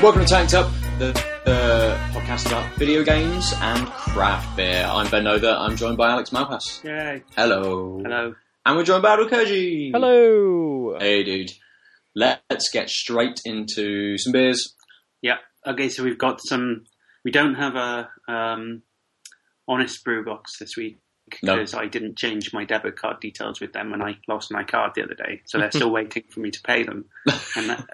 Welcome to Tanked Up, the, the podcast about video games and craft beer. I'm Ben Noda. I'm joined by Alex Malpass. Yay. Hello. Hello. And we're joined by Aadil Koji. Hello. Hey, dude. Let's get straight into some beers. Yeah. Okay, so we've got some. We don't have a um, honest brew box this week No. because I didn't change my debit card details with them and I lost my card the other day. So they're still waiting for me to pay them. And that,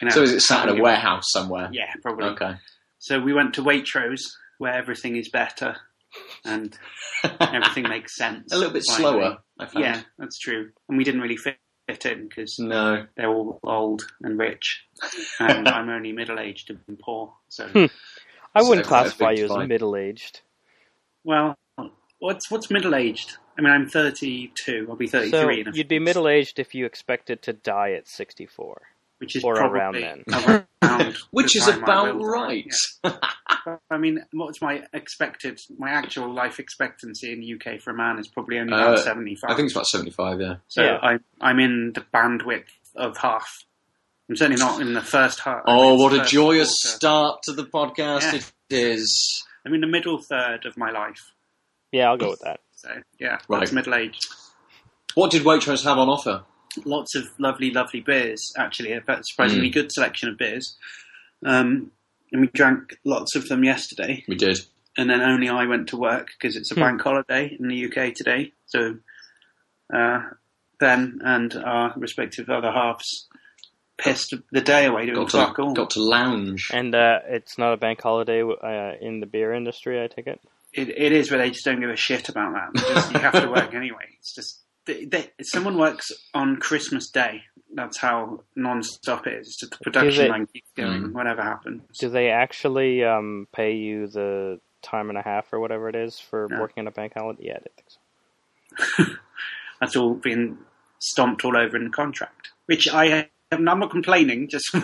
you know, So is it sat in a warehouse somewhere? Yeah, probably. Okay. So we went to Waitrose where everything is better and everything makes sense. a little bit finally. slower, I found. Yeah, that's true. And we didn't really fit, fit in because No. they're all old and rich, and I'm only middle aged and poor. So, Hmm. I wouldn't So, classify you as middle aged. well, what's what's middle aged? I mean, I'm 32. I'll be 33. So in a you'd be middle aged if you expected to die at 64. Which is or probably around then. around Which the is time I about right. yeah. I mean, what's my expected, my actual life expectancy in the UK for a man is probably only about Uh, 75. I think it's about 75, yeah. so. Yeah. I'm I'm in the bandwidth of half. I'm certainly not in the first half. Oh, what a joyous quarter. start to the podcast Yeah. it is. I'm in the middle third of my life. Yeah, I'll go with that. So yeah, Right. that's middle age. What did Waitrose have on offer? Lots of lovely, lovely beers. Actually, a surprisingly Mm. good selection of beers. Um, and we drank lots of them yesterday, We did. and then only I went to work because it's a Hmm. bank holiday in the UK today. So uh, Ben and our respective other halves pissed the day away doing Got fuck to, all. got to lounge. And uh, it's not a bank holiday uh, in the beer industry, I take it. It, it is, but they just don't give a shit about that. Just, you have to work anyway. It's just they, they, someone works on Christmas Day. That's how non-stop it is. It's just the production they- line keeps going, Mm. whatever happens. Do they actually um, pay you the time and a half or whatever it is for No. working on a bank holiday? Yeah, I didn't think so. That's all been stomped all over in the contract, which I am. I'm not complaining. Just so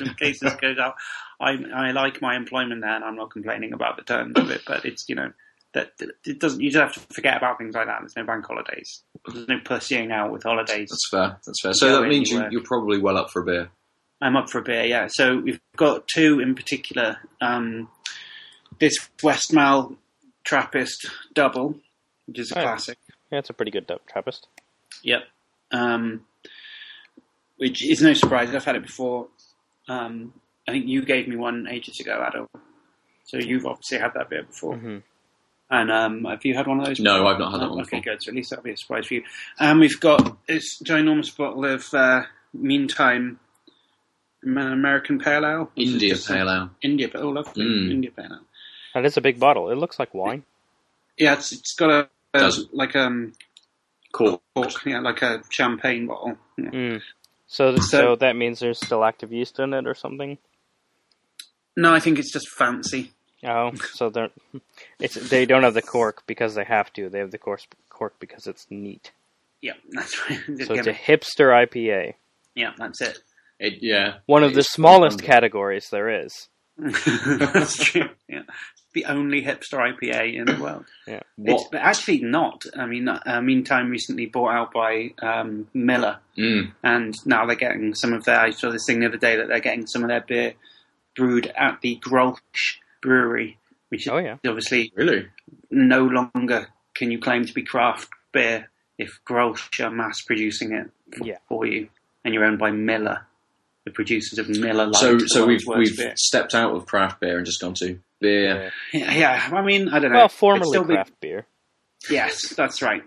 in case this goes out, I I like my employment there, and I'm not complaining about the terms of it. But it's you know that that it doesn't. You just have to forget about things like that. There's no bank holidays. There's no pussying out with holidays. That's fair. That's fair. So that means you you, work. you're probably well up for a beer. I'm up for a beer, yeah. So we've got two in particular. Um, this Westmalle Trappist double, which is a Oh. classic. Yeah, it's a pretty good Trappist. Yep. Um, which is no surprise. I've had it before. Um, I think you gave me one ages ago, Aadil. So you've obviously had that beer before. hmm And um, have you had one of those? No, before? I've not had that one Okay, before. good. So at least that'll be a surprise for you. And we've got this ginormous bottle of uh, Meantime American Pale Ale. India Pale Ale. India, pale oh lovely, Mm. India Pale Ale. And it's a big bottle. It looks like wine. Yeah, it's, it's got a, a Does. like um Cork. cork, yeah, like a champagne bottle. Yeah. Mm. So, th- So- so that means there's still active yeast in it or something. No, I think it's just fancy. Oh, so they're it's they don't have the cork because they have to. They have the cork cork because it's neat. Yeah, that's right. Just So it's a hipster IPA. yeah, that's it. It, yeah. One of the smallest fun. categories there is. that's true. Yeah, the only hipster IPA in the world. Yeah. It's What? actually not. I mean, uh, Meantime recently bought out by um, Miller, Mm. and now they're getting some of their. I saw this thing the other day that they're getting some of their beer brewed at the Grolsch Brewery, which is Oh yeah. obviously Really? no longer can you claim to be craft beer if Grolsch are mass producing it f- Yeah. for you, and you're owned by Miller, the producers of Miller Lite. So, so we've we've beer. stepped out of craft beer and just gone to beer. Yeah, yeah, I mean, I don't know. Well, formerly still the- craft beer. Yes, that's right.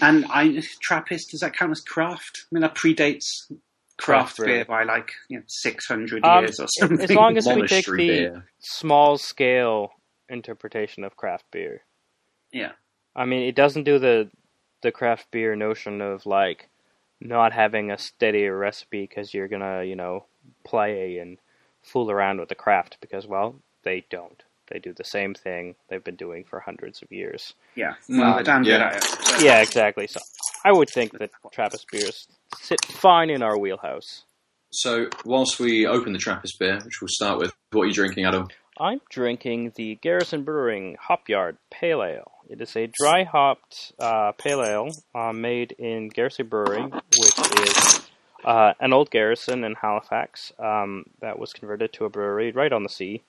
And I Trappist does that count as craft? I mean, that predates craft, Craft beer. beer by like you know, six hundred Um, years or something. as long as we take the beer. small scale interpretation of craft beer. yeah, I mean, it doesn't do the the craft beer notion of like not having a steady recipe because you're gonna, you know, play and fool around with the craft because, well, they don't. They do the same thing they've been doing for hundreds of years. yeah. Well, they're damn good yeah. at it. Yeah, exactly. So I would think that Trappist beers sit fine in our wheelhouse. So, whilst we open the Trappist beer, which we'll start with, what are you drinking, Adam? I'm drinking the Garrison Brewing Hopyard Pale Ale. It is a dry hopped uh, pale ale uh, made in Garrison Brewing, which is uh, an old garrison in Halifax um, that was converted to a brewery right on the sea.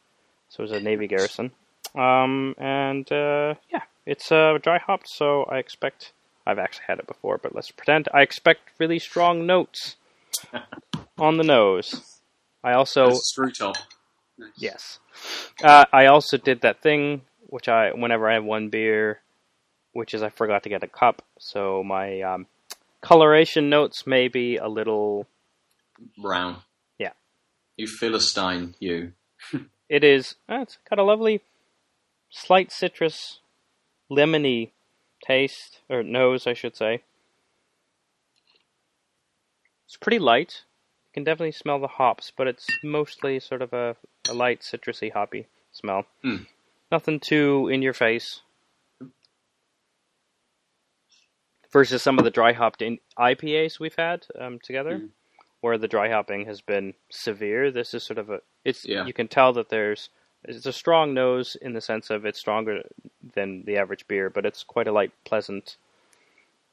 So it was a Navy garrison. Um, and uh, yeah, it's uh, dry hopped, so I expect. I've actually had it before, but let's pretend. I expect really strong notes on the nose. I also. Screw top. Nice. Yes. Uh, I also did that thing, which I, whenever I have one beer, which is I forgot to get a cup, so my um, coloration notes may be a little. Brown. Yeah. You Philistine, you. It is. Uh, it's got a lovely, slight citrus, lemony taste or nose, I should say. It's pretty light. You can definitely smell the hops, but it's mostly sort of a, a light citrusy hoppy smell. Mm. Nothing too in your face. Versus some of the dry hopped in IPAs we've had um, together, Mm. where the dry hopping has been severe. This is sort of a it's Yeah. you can tell that there's it's a strong nose in the sense of it's stronger than the average beer, but it's quite a light, pleasant,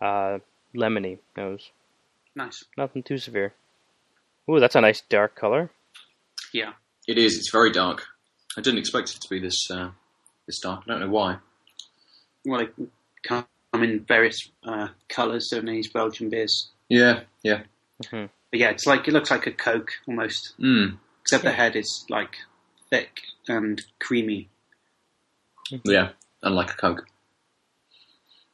uh, lemony nose. Nice. Nothing too severe. Ooh, that's a nice dark color. Yeah. It is. It's very dark. I didn't expect it to be this uh, this dark. I don't know why. Well, they come in various uh, colours, don't they, these Belgian beers? Yeah, yeah. hmm But yeah, it's like it looks like a Coke almost, Mm. except the head is like thick and creamy. Yeah, unlike a Coke.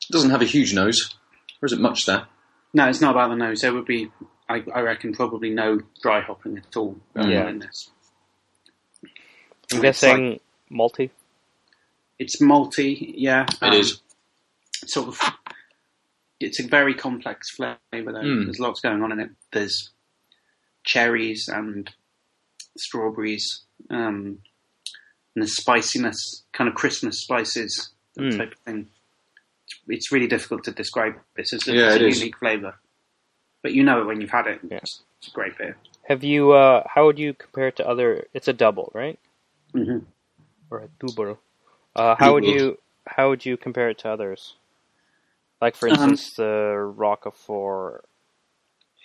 It doesn't have a huge nose. Or is it much there? No, it's not about the nose. There would be, I, I reckon, probably no dry hopping at all going Yeah. in this. I'm It's guessing multi. It's malty, yeah. It is. Sort of. It's a very complex flavour, though. Mm. There's lots going on in it. There's cherries and strawberries, um, and the spiciness, kind of Christmas spices, that Mm. type of thing. It's, it's really difficult to describe this as a, Yeah, it's it a is. unique flavour. But you know it when you've had it. Yeah. It's, it's a great beer. Have you? Uh, how would you compare it to other? It's a double, right? hmm Or a double? Uh, how would you? How would you compare it to others? Like for Um, instance, the Rochefort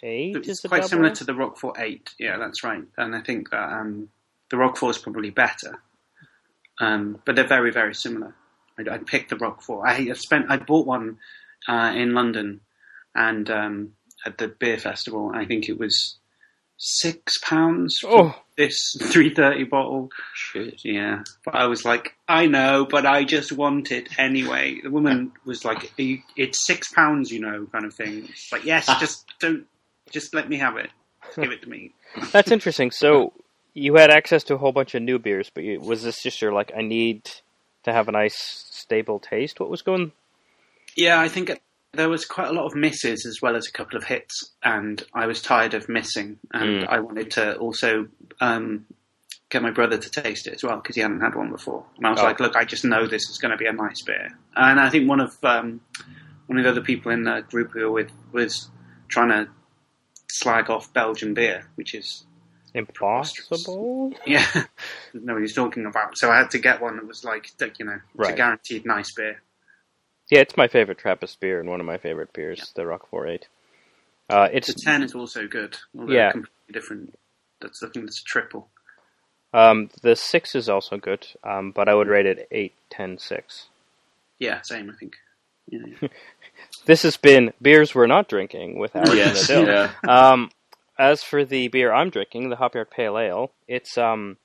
Eight It's is a quite double. similar to the Rochefort 8. Yeah, that's right. And I think that um, the Rochefort is probably better. Um, but they're very, very similar. I, I picked the Rochefort. I spent. I bought one uh, in London, and um, at the beer festival. I think it was six pounds for Oh, this three thirty bottle. Shit. Yeah, but I was like, I know, but I just want it anyway. The woman was like, you- "It's six pounds, you know," kind of thing. It's like, yes, just don't, just let me have it. Just give it to me. that's interesting. So you had access to a whole bunch of new beers, but you, was this just your like? I need to have a nice stable taste. What was going? Yeah, I think it, there was quite a lot of misses as well as a couple of hits, and I was tired of missing, and Mm. I wanted to also um, get my brother to taste it as well because he hadn't had one before. And I was Oh. like, look, I just know this is going to be a nice beer, and I think one of um, one of the other people in the group we were with was trying to slag off Belgian beer, which is Impossible. yeah, no, he's talking about. So I had to get one that was like, you know, it's a Right. guaranteed nice beer. Yeah, it's my favorite Trappist beer and one of my favorite beers, the Rochefort Eight. Uh, it's The ten is also good, although Yeah. completely different. That's I think that's a triple. um, the six is also good, um, but I would rate it eight, ten, six. Yeah, same. I think. Yeah, yeah. This has been beers we're not drinking with Alex Yes. and Aadil. Yeah. Um, as for the beer I'm drinking, the Hopyard Pale Ale, it's um,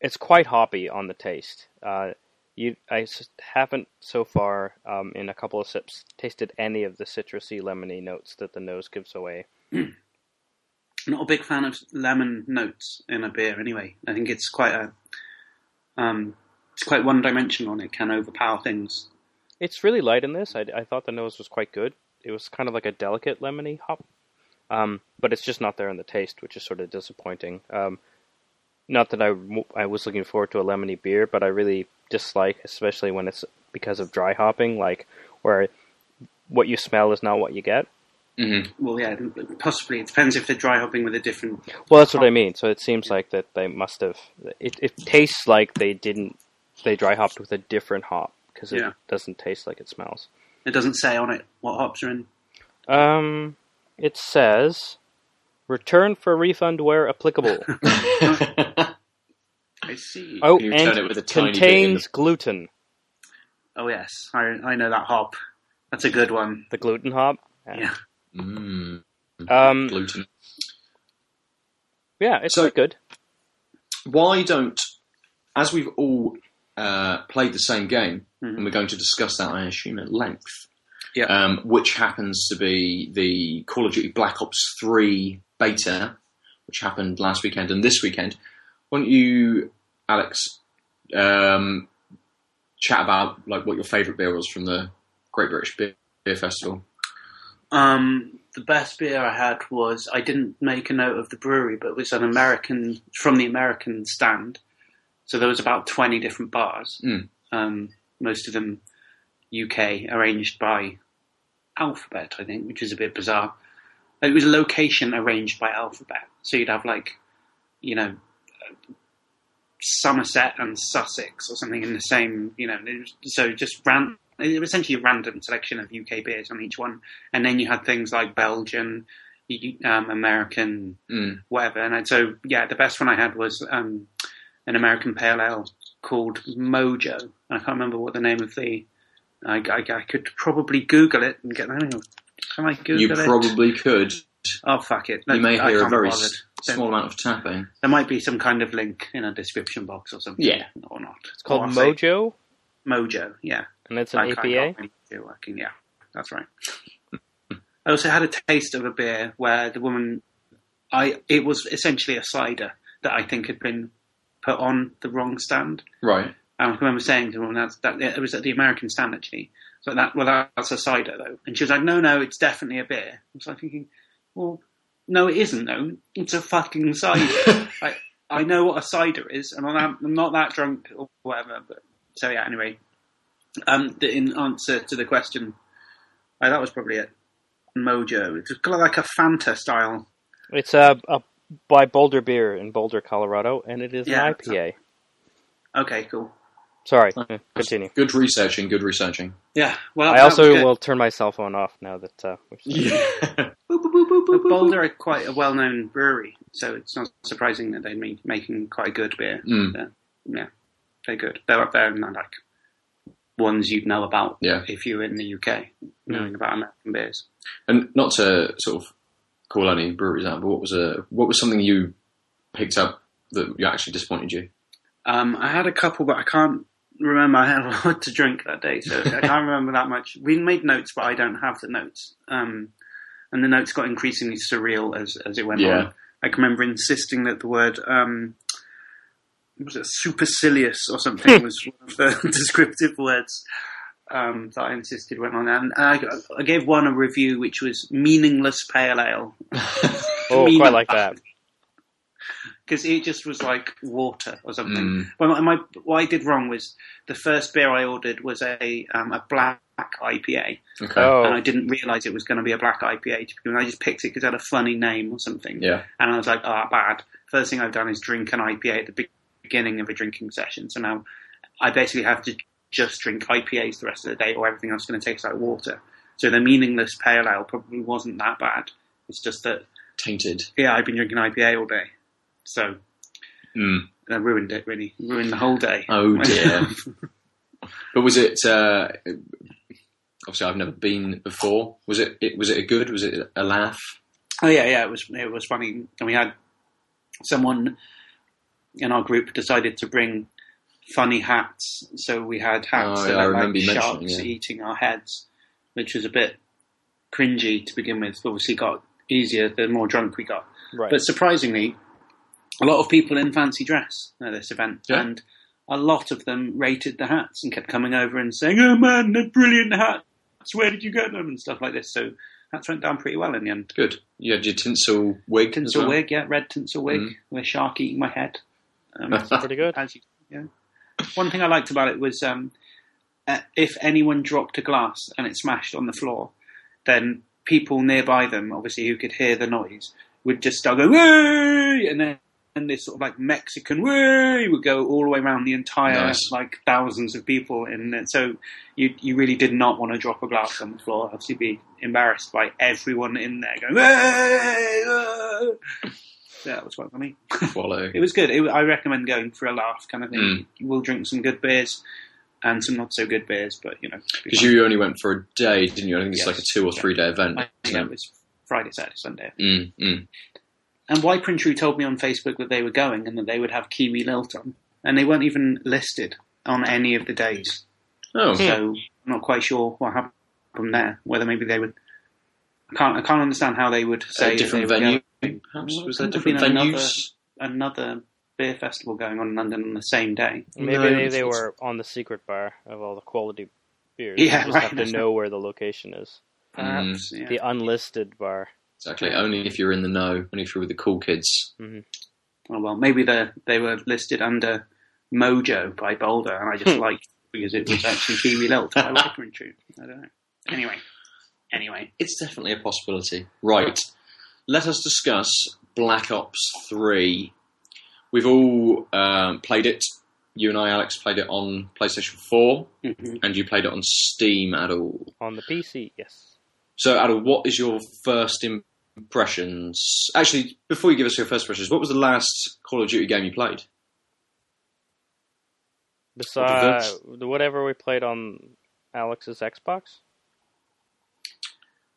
it's quite hoppy on the taste. Uh, you, I haven't so far um, in a couple of sips tasted any of the citrusy, lemony notes that the nose gives away. Not a big fan of lemon notes in a beer. Anyway, I think it's quite a. Um, it's quite one-dimensional and it can overpower things. It's really light in this. I, I thought the nose was quite good. It was kind of like a delicate lemony hop, um, but it's just not there in the taste, which is sort of disappointing. Um, not that I, I was looking forward to a lemony beer, but I really dislike, especially when it's because of dry hopping, like where what you smell is not what you get. hmm Well, yeah, possibly. It depends if they're dry hopping with a different. Well, that's what I mean. So it seems like that they must have. It, it tastes like they didn't. They dry hopped with a different hop because it Yeah. doesn't taste like it smells. It doesn't say on it what hops are in. Um, it says, "Return for refund where applicable." I see. Oh, You and turn it with a tiny bit in contains gluten. Oh yes, I I know that hop. That's a good one. The gluten hop. Yeah. mm. Um, Gluten. yeah, it's So- quite good. Why don't, as we've all uh, played the same game, Mhm. and we're going to discuss that, I assume, at length. Yeah. Um, which happens to be the Call of Duty Black Ops 3 beta, which happened last weekend and this weekend. Why don't you, Alex, um, chat about like what your favourite beer was from the Great British Beer, Beer Festival? Um, the best beer I had was I didn't make a note of the brewery, but it was an American from the American stand. So there was about twenty different bars. Mm. Um, most of them UK, arranged by alphabet, I think, which is a bit bizarre. It was a location arranged by alphabet. So you'd have like, you know, Somerset and Sussex or something in the same, you know, it was- so just ran. It was essentially a random selection of UK beers on each one, and then you had things like Belgian, um, American, Mm. whatever. And so, yeah, the best one I had was um, an American pale ale called Mojo. I can't remember what the name of the. I, I, I could probably Google it and get. I don't know, Can I Google You it? probably could. Oh fuck it! You may I hear a very bothered. s- small amount of tapping. There might be some kind of link in a description box or something. Yeah. or not. It's called Or Mojo, Mojo. Yeah, and it's an That kind APA. of really working. Yeah, that's right. I also had a taste of a beer where the woman, I it was essentially a cider that I think had been put on the wrong stand. Right. And I remember saying to woman that's that it was at the American stand actually. So that well that's a cider though, and she was like, no no, it's definitely a beer. I was like thinking, well, no it isn't though. It's a fucking cider. I, I know what a cider is, and I'm not, I'm not that drunk or whatever. But so yeah. Anyway, um, the, in answer to the question, uh, that was probably it. Mojo. It's kind of like a Fanta style. It's a, uh, by Boulder Beer in Boulder, Colorado, and it is Yeah, an IPA. Okay, cool. Sorry, continue. Good researching. Good researching. Yeah. Well, I also good. will turn my cell phone off now that uh, we've Yeah. But Boulder are quite a well-known brewery, so it's not surprising that they're ma- making quite a good beer. Mm. Yeah, yeah, they're good. They're up there in the, like ones you'd know about Yeah. if you were in the UK, knowing about American beers. And not to sort of call any breweries out, but what was a what was something you picked up that you actually disappointed you? Um, I had a couple, but I can't remember. I had a lot to drink that day, so I can't remember that much. We made notes, but I don't have the notes. Um, and the notes got increasingly surreal as as it went Yeah. on. I can remember insisting that the word um, was it supercilious or something was one of the descriptive words um, that I insisted went on. And I, I gave one a review which was meaningless pale ale Oh, Mean- quite like that. Because it just was like water or something. Mm. But my, my, what I did wrong was the first beer I ordered was a um, a black IPA, Okay. and I Oh, didn't realise it was going to be a black IPA. To begin with. I just picked it because it had a funny name or something. Yeah. And I was like, ah, bad. First thing I've done is drink an IPA at the be- beginning of a drinking session. So now I basically have to just drink IPAs the rest of the day, or everything else is going to taste like water. So the meaningless pale ale probably wasn't that bad. It's just that Tainted. yeah, I've been drinking IPA all day, so Mm. I ruined it. Really ruined the whole day. Oh dear. but was it? Uh, obviously, I've never been before. Was it, it? Was it a good? Was it a laugh? Oh yeah, yeah, it was it was funny, and we had someone in our group decided to bring funny hats. So we had hats Oh, that yeah, I looked like sharks yeah. eating our heads, which was a bit cringy to begin with. Obviously, got easier the more drunk we got. right. But surprisingly, a lot of people in fancy dress at this event, Yeah. and a lot of them rated the hats and kept coming over and saying, "Oh man, they're brilliant hats! Where did you get them?" and stuff like this. So hats went down pretty well in the end. Good. You had your tinsel wig. Tinsel well? wig, yeah, red tinsel wig Mm. with a shark eating my head. Um, Pretty good. you, yeah. One thing I liked about it was um, uh, if anyone dropped a glass and it smashed on the floor, then people nearby them, obviously who could hear the noise, would just start going way, and then and this sort of like Mexican way would go all the way around the entire Nice. like thousands of people in it. So you you really did not want to drop a glass on the floor. Obviously, be embarrassed by everyone in there going. Yeah, that was quite funny. Follow. It was good. It, I recommend going for a laugh kind of thing. Mm. We'll drink some good beers and some not so good beers, but you know, Because you only went for a day, didn't you? I think it's Yes. like a two or three day event. I think it was Friday, Saturday, Sunday. Mm, mm. And Wiper and True told me on Facebook that they were going and that they would have Kiwi Lilt on, and they weren't even listed on any of the dates. Oh, So I'm not quite sure what happened there. Whether maybe they would. I can't. I can't understand how they would say a different venue. going. Perhaps was there different venues? Another beer festival going on in London on the same day. Maybe No, they, they were on the secret bar of all the quality beers. Yeah, you just right, have to that's know where the location is. Perhaps. Mm. Yeah. The unlisted bar. Exactly. Only if you're in the know. Only if you're with the cool kids. Oh well, maybe they they were listed under Mojo by Boulder, and I just liked because it was actually Kiwi Lilt by Wiper and True. I don't know. Anyway, anyway. It's definitely a possibility. Right. Let us discuss Black Ops 3. We've all um, played it. You and I, Alex, played it on PlayStation 4, hmm and you played it on Steam, Aadil. On the PC, yes. So, Aadil, what is your first impressions? Actually, before you give us your first impressions, what was the last Call of Duty game you played? Besides, whatever we played on Alex's Xbox?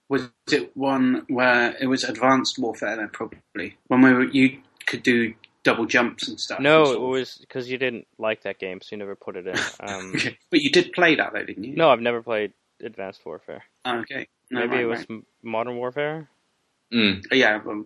Was it one where it was Advanced Warfare? Then probably when we were, you could do double jumps and stuff. No, and it was because you didn't like that game, so you never put it in. Um, But you did play that though, didn't you? no, I've never played Advanced Warfare. Oh, okay. No, Maybe right, it was right. Modern Warfare. Mm. Yeah, well,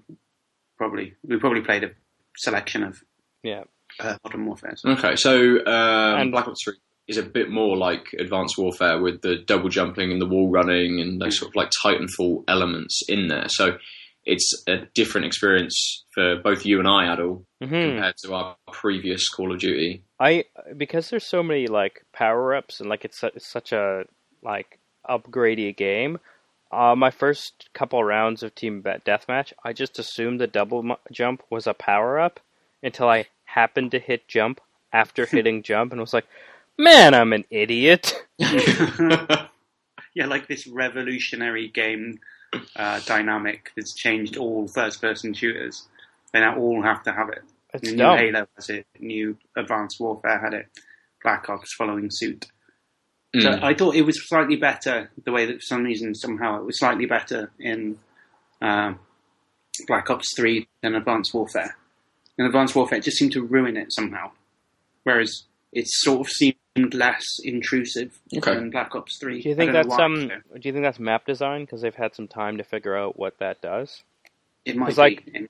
probably. We probably played a selection of Yeah, uh, Modern Warfare. Okay, so um, And- Black Ops 3 is a bit more like Advanced Warfare with the double jumping and the wall running and those sort of like Titanfall elements in there. So it's a different experience for both you and I, Aadil, hmm compared to our previous Call of Duty. I because there's so many like power ups and like it's, it's such a like upgradey game. Uh, my first couple rounds of team deathmatch, I just assumed the double jump was a power up until I happened to hit jump after hitting jump and was like, "Man, I'm an idiot." yeah, like this revolutionary game uh, dynamic that's changed all first-person shooters. They now all have to have it. It's new dumb. Halo has it. New Advanced Warfare had it. Black Ops following suit. Mm. So I thought it was slightly better. The way that for some reason somehow it was slightly better in um, Black Ops Three than Advanced Warfare. In Advanced Warfare, it just seemed to ruin it somehow. Whereas it sort of seemed less intrusive Okay. than Black Ops Three. Do you think that's why, um? though. Do you think that's map design because they've had some time to figure out what that does? It might 'cause, be. like,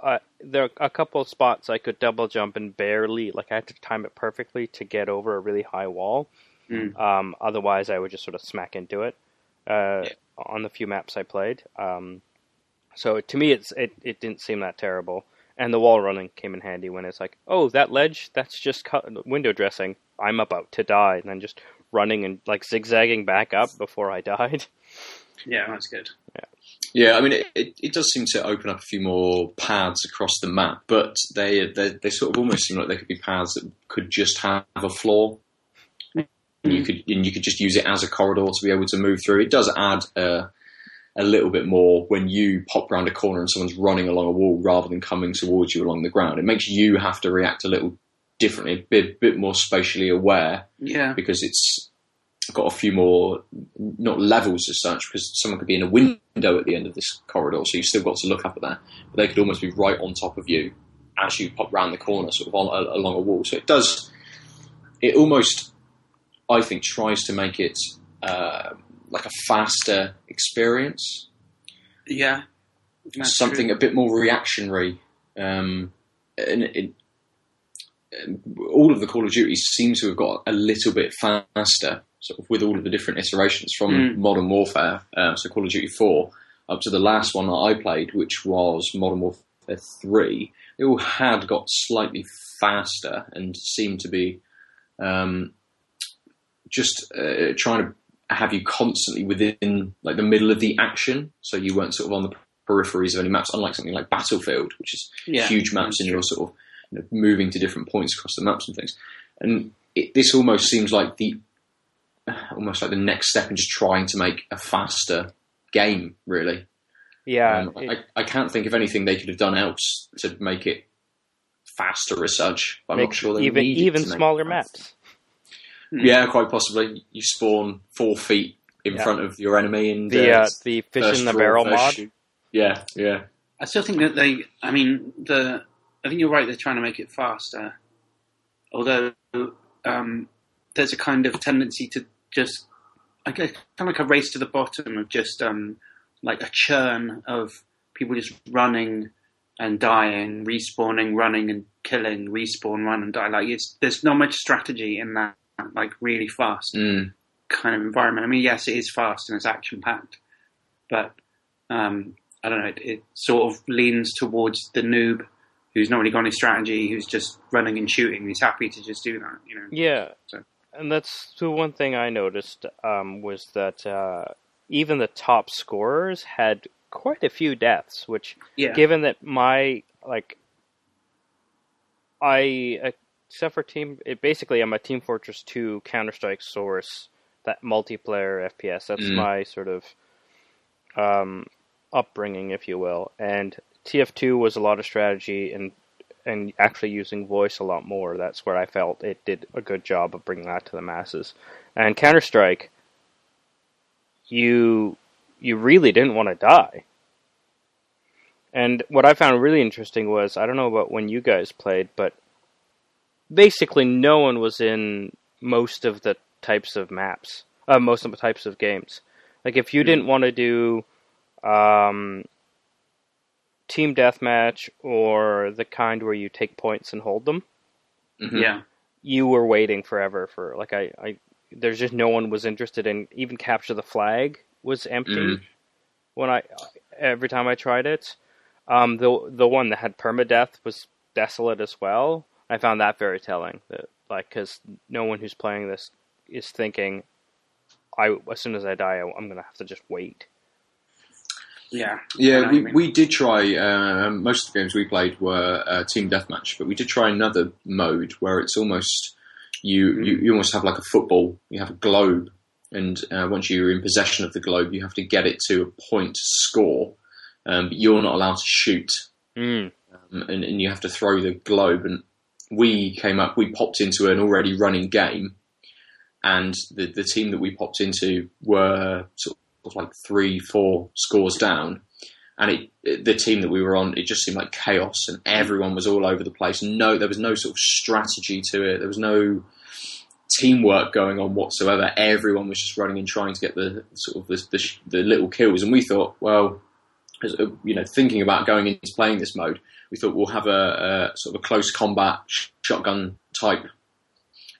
uh, there are a couple of spots I could double jump and barely, like I had to time it perfectly to get over a really high wall. Mm. Um, otherwise, I would just sort of smack into it. Uh, Yeah. On the few maps I played, um, so to me, it's it, it didn't seem that terrible. And the wall running came in handy when it's like, oh, that ledge, that's just cut- window dressing. I'm about to die, and then just running and like zigzagging back up before I died. Yeah, that's good. Yeah, I mean, it, it, it does seem to open up a few more paths across the map, but they, they they sort of almost seem like they could be paths that could just have a floor. And you hmm. could and you could just use it as a corridor to be able to move through. It does add a, a little bit more when you pop round a corner and someone's running along a wall rather than coming towards you along the ground. It makes you have to react a little differently, a bit bit more spatially aware Yeah, because it's got a few more not levels as such because someone could be in a window at the end of this corridor so you've still got to look up at that but they could almost be right on top of you as you pop round the corner sort of on, along a wall so it does it almost I think tries to make it uh, like a faster experience yeah. Something true. a bit more reactionary. Um, and it, um, all of the Call of Duties seem to have got a little bit faster, sort of with all of the different iterations from Mm. Modern Warfare, uh, so Call of Duty 4, up to the last one that I played, which was Modern Warfare 3. They all had got slightly faster and seemed to be um, just uh, trying to have you constantly within like the middle of the action, so you weren't sort of on the peripheries of any maps, unlike something like Battlefield, which is Yeah, huge maps and you're sort of you know, moving to different points across the maps and things. And it, this almost seems like the almost like the next step in just trying to make a faster game. Really, Yeah, um, it- I, I can't think of anything they could have done else to make it faster as such. I'm not sure they even even smaller faster. Maps. Yeah, quite possibly. You spawn four feet in Yeah. front of your enemy, and The uh, uh, the fish in the draw, barrel mod. shoot. Yeah, yeah. I still think that they. I mean, the. I think you're right. They're trying to make it faster, although um, there's a kind of tendency to just, I guess, kind of like a race to the bottom of just um, like a churn of people just running and dying, respawning, running and killing, respawn, run and die. Like it's there's not much strategy in that like really fast Mm. kind of environment. I mean, yes, it is fast and it's action packed, but um, I don't know. It, it sort of leans towards the noob who's not really got any strategy, who's just running and shooting. He's happy to just do that, you know. Yeah, So- and that's the one thing I noticed um, was that uh, even the top scorers had quite a few deaths, which Yeah, given that my like I except for team it basically I'm a Team Fortress 2 Counter Strike source that multiplayer FPS that's Mm. my sort of um upbringing if you will. And TF2 was a lot of strategy and and actually using voice a lot more. That's where I felt it did a good job of bringing that to the masses. And Counter Strike you you really didn't want to die. And what I found really interesting was I don't know about when you guys played, but basically no one was in most of the types of maps, uh, most of the types of games. Like if you didn't want to do um, team deathmatch or the kind where you take points and hold them, Mhm. yeah, you were waiting forever for like I, I there's just no one was interested in even capture the flag was empty Mhm. when I every time I tried it. Um, the the one that had permadeath was desolate as well. I found that very telling. That like because no one who's playing this is thinking, I as soon as I die, I, I'm gonna have to just wait. yeah, Yeah, we, we did try. Um, most of the games we played were uh, team deathmatch, but we did try another mode where it's almost you, you you almost have like a football. You have a globe, and uh, once you're in possession of the globe, you have to get it to a point to score. Um, but you're not allowed to shoot, Mm. um, and, and you have to throw the globe. And we came up, we popped into an already running game, and the the team that we popped into were sort of like three, four scores down, and it, the team that we were on, it just seemed like chaos, and everyone was all over the place. No, there was no sort of strategy to it. There was no teamwork going on whatsoever. Everyone was just running and trying to get the sort of the, the, the little kills, and we thought, well, you know, thinking about going into playing this mode, we thought we'll have a, a sort of a close combat sh- shotgun type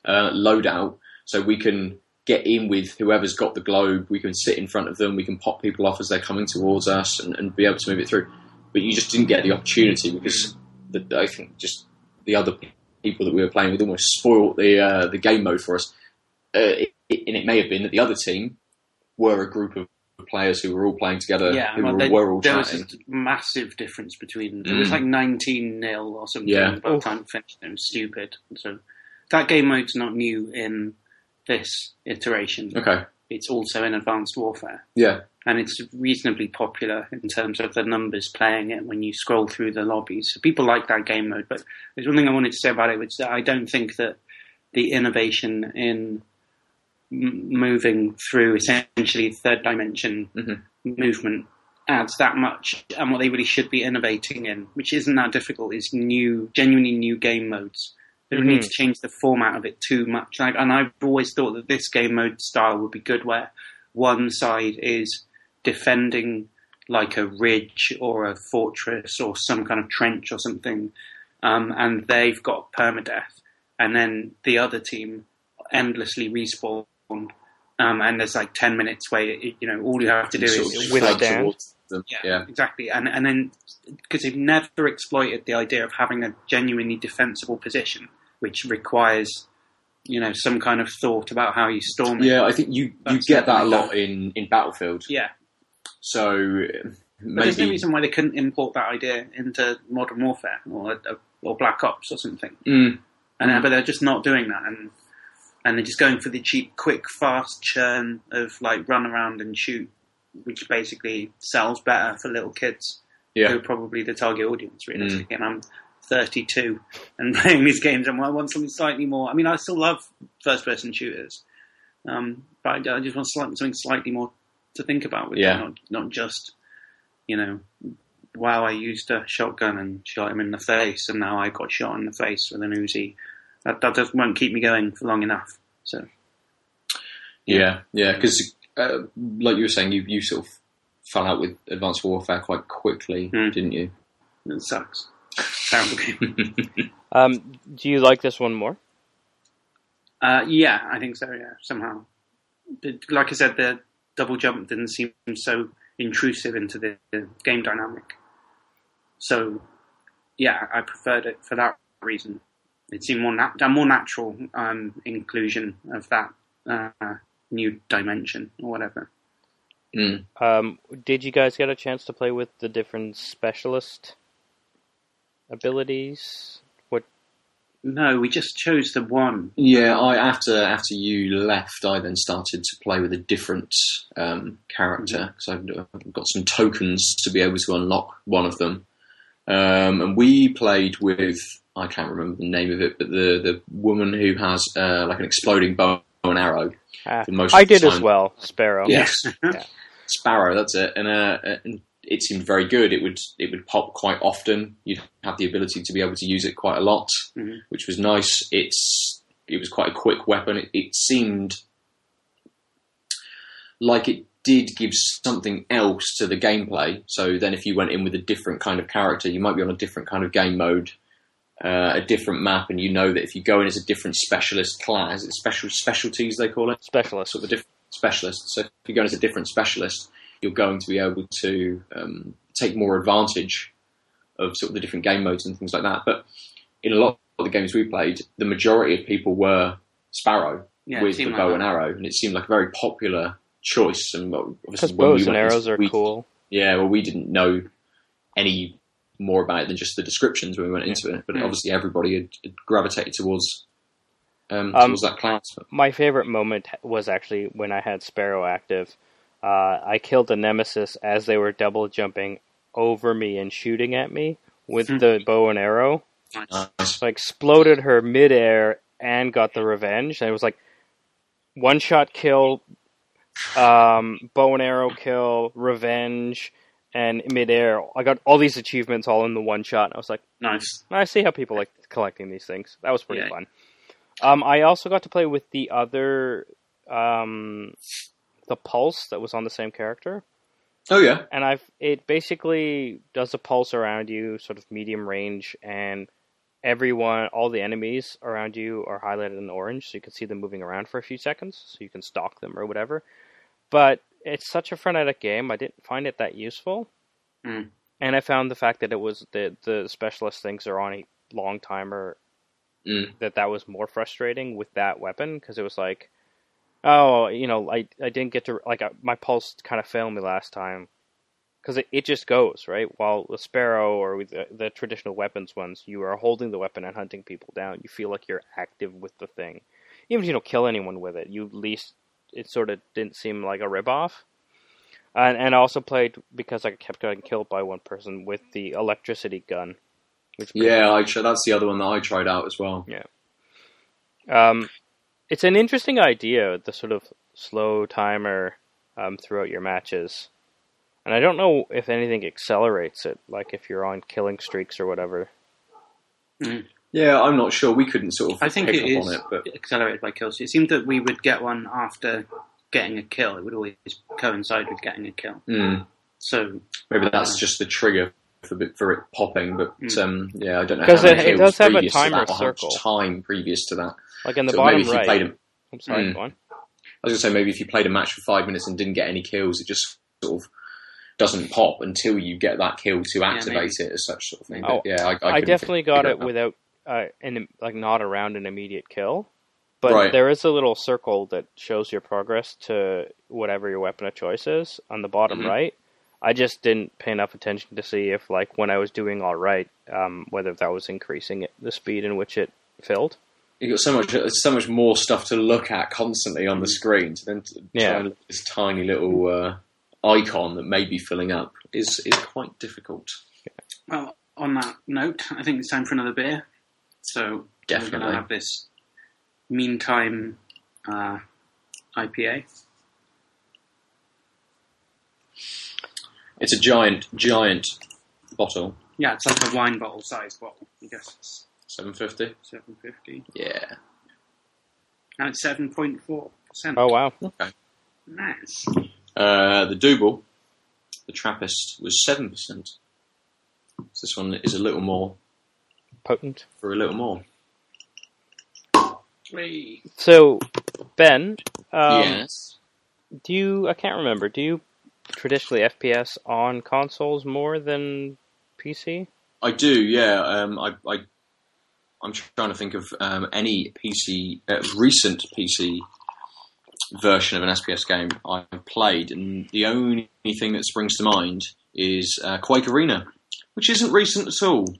uh, loadout, so we can get in with whoever's got the globe. We can sit in front of them. We can pop people off as they're coming towards us, and, and be able to move it through. But you just didn't get the opportunity because the, I think just the other people that we were playing with almost spoiled the uh, the game mode for us. Uh, it, it- and it may have been that the other team were a group of players who were all playing together, yeah. who well, were, there, were all there was a massive difference between. It was Mm. like nineteen 0 or something Yeah. by the Oof. time it finished. It was stupid. So that game mode's not new in this iteration. Okay, It's also in Advanced Warfare. yeah, and it's reasonably popular in terms of the numbers playing it when you scroll through the lobbies. So people like that game mode. But there's one thing I wanted to say about it, which is that I don't think that the innovation in m- moving through essentially third dimension Mhm. movement adds that much. And what they really should be innovating in, which isn't that difficult, is new, genuinely new game modes. They don't need to change the format of it too much. Like, and I've always thought that this game mode style would be good where one side is defending like a ridge or a fortress or some kind of trench or something, um, and they've got permadeath, and then the other team endlessly um, and there's like ten minutes where you know all you have to do is flood them. yeah, yeah. exactly. And and then because they've never exploited the idea of having a genuinely defensible position, which requires you know, some kind of thought about how you storm it. Yeah, I think you you get that a lot in in Battlefield. Yeah. So But there's no reason why they couldn't import that idea into Modern Warfare or or Black Ops or something. Mm, And uh, but they're just not doing that, and and they're just going for the cheap, quick, fast churn of like run around and shoot, which basically sells better for little kids yeah. who are probably the target audience, realistically. And I'm 32 and playing these games, and I want something slightly more. I mean, I still love first-person shooters, um, but I, I just want slightly, something slightly more to think about with Yeah. it, not not just you know. Wow, I used a shotgun and shot him in the face, and now I got shot in the face with an Uzi. That that just won't keep me going for long enough. So Yeah, yeah, because uh, like you were saying, you you sort of fell out with Advanced Warfare quite quickly, Mm. didn't you? it sucks. Terrible game. Um, do you like this one more? Uh, yeah, I think so. Yeah, somehow. The- Like I said, the double jump didn't seem so intrusive into the, the game dynamic. So, yeah, I preferred it for that reason. It seemed more nat- a more natural um, inclusion of that uh, new dimension or whatever. Mm. Um, did you guys get a chance to play with the different specialist abilities? What? No, we just chose the one. Yeah, I after after you left, I then started to play with a different um, character because I've, I've got some tokens to be able to unlock one of them, um, and we played with I can't remember the name of it, but the the woman who has uh, like an exploding bow and arrow. Most I did as well, Sparrow. Yes, Yeah. Sparrow. That's it, and, uh, and it seemed very good. It would it would pop quite often. You'd have the ability to be able to use it quite a lot, Mhm. which was nice. It's it was quite a quick weapon. It, it seemed like it did give something else to the gameplay. So then, if you went in with a different kind of character, you might be on a different kind of game mode. Uh, a different map, and you know that if you go in as a different specialist class, it's special specialties they call it Specialist. sort of a different specialist. So if you go in as a different specialist, you're going to be able to um, take more advantage of sort of the different game modes and things like that. But in a lot of the games we played, the majority of people were Sparrow Yeah, with the seemed bow like and arrow, and it seemed like a very popular choice. And Because obviously, when we bows and went into- arrows are we- cool. Yeah, well, we didn't know any more about it than just the descriptions when we went into it. But Mm. obviously, everybody had, had gravitated towards um, Um, towards that class. My favorite moment was actually when I had Sparrow active. Uh, I killed the Nemesis as they were double jumping over me and shooting at me with Hmm. the bow and arrow. Nice. So I exploded her midair and got the revenge. And it was like one shot kill, um, bow and arrow kill, revenge, and in midair. I got all these achievements all in the one shot. And I was like, Nice. I see how people like collecting these things. That was pretty Yeah. fun. Um, I also got to play with the other, um, the pulse that was on the same character, Oh yeah, and I've it basically does a pulse around you, sort of medium range, and everyone, all the enemies around you are highlighted in orange, so you can see them moving around for a few seconds, so you can stalk them or whatever. But it's such a frenetic game. I didn't find it that useful, Mm. and I found the fact that it was the the specialist things are on a long timer Mm. that that was more frustrating with that weapon because it was like, oh, you know, I I didn't get to like uh, my pulse kind of failed me last time because it, it just goes right. While the sparrow or with the, the traditional weapons ones, you are holding the weapon and hunting people down. You feel like you're active with the thing, even if you don't kill anyone with it. You at least it sort of didn't seem like a ripoff. And and I also played because I kept getting killed by one person with the electricity gun. Which yeah. I tr- that's the other one that I tried out as well. Um, it's an interesting idea, the sort of slow timer um, throughout your matches. And I don't know if anything accelerates it, like if you're on killing streaks or whatever. Yeah, I'm not sure. We couldn't sort of I think pick it up is on it, but accelerated by kills. It seemed that we would get one after getting a kill. It would always coincide with getting a kill. mm, So maybe that's just the trigger for for it popping. But Mm. um, yeah, I don't know. 'Cause how it- it does have a timer that or how much circle. time previous to that. Like in the So bottom maybe if you right. played a, I'm sorry, Mm. go on. I was going to say maybe if you played a match for five minutes and didn't get any kills, it just sort of doesn't pop until you get that kill to activate it as such sort of thing. Oh, But yeah, I, I, I definitely got it out. without, uh, an, like not around an immediate kill. but Right. there is a little circle that shows your progress to whatever your weapon of choice is on the bottom Mhm. right. I just didn't pay enough attention to see if, like, when I was doing all right, um, whether that was increasing it, the speed in which it filled. you got so much so much more stuff to look at constantly on the screen. To then to Yeah. try and look at this tiny little uh, icon that may be filling up is is quite difficult. Well, on that note, I think it's time for another beer. So we're going Definitely. to have this Meantime uh, IPA. It's a giant giant bottle, Yeah, it's like a wine bottle sized bottle. I guess it's seven fifty. seven fifty, Yeah. and it's seven point four percent. Oh wow! Okay. Nice. Uh, the Dubbel, the Trappist, was seven percent. So this one is a little more Potent. for a little more. Whee. So, Ben, um, yes. do you? I can't remember. Do you traditionally FPS on consoles more than PC? I do, yeah. Um, I, I, I'm trying to think of um, any PC, uh, recent PC version of an FPS game I've played, and the only thing that springs to mind is uh, Quake Arena, which isn't recent at all.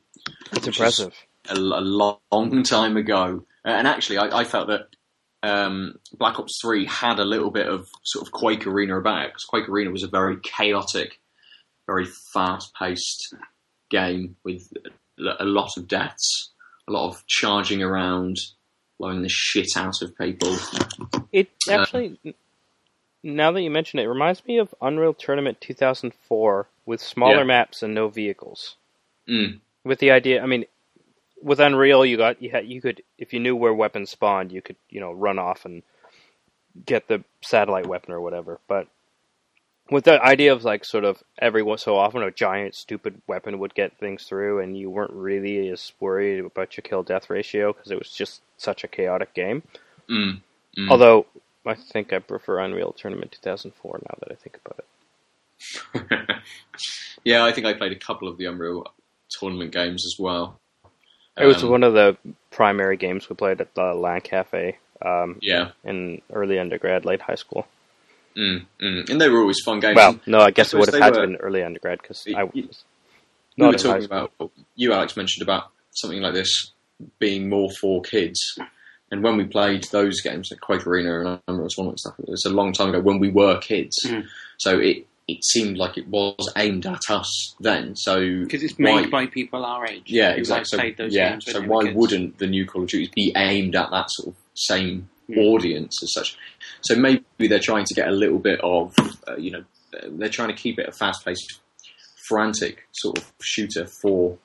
It's impressive. A, a long time ago, Uh, and actually, I, I felt that um, Black Ops Three had a little bit of sort of Quake Arena about it because Quake Arena was a very chaotic, very fast-paced game with a lot of deaths, a lot of charging around, blowing the shit out of people. It Uh, actually, now that you mention it, it reminds me of Unreal Tournament 2004 with smaller Yeah. maps and no vehicles. Mm. With the idea, I mean, with Unreal, you got you had you could if you knew where weapons spawned, you could you know run off and get the satellite weapon or whatever. But with the idea of like sort of every once so often a giant stupid weapon would get things through, and you weren't really as worried about your kill death ratio because it was just such a chaotic game. Mm. Mm. Although I think I prefer Unreal Tournament 2004 now that I think about it. yeah, I think I played a couple of the Unreal tournament games as well. It was Um, one of the primary games we played at the LAN Cafe um, Yeah, in early undergrad, late high school. mm, mm. and they were always fun games. Well, no, I guess it would have they had to were- been early undergrad because Y- I y- was we not were high talking school. about you, Alex, mentioned about something like this being more for kids. And when we played those games like Quake Arena and Unreal Tournament and stuff, it was a long time ago when we were kids. Mhm. So it it seemed like it was aimed at us then. So Because it's why- made by people our age. yeah, exactly. So, yeah, so why kids. wouldn't the new Call of Duty be aimed at that sort of same Hmm. audience as such? So maybe they're trying to get a little bit of, uh, you know, they're trying to keep it a fast-paced, frantic sort of shooter for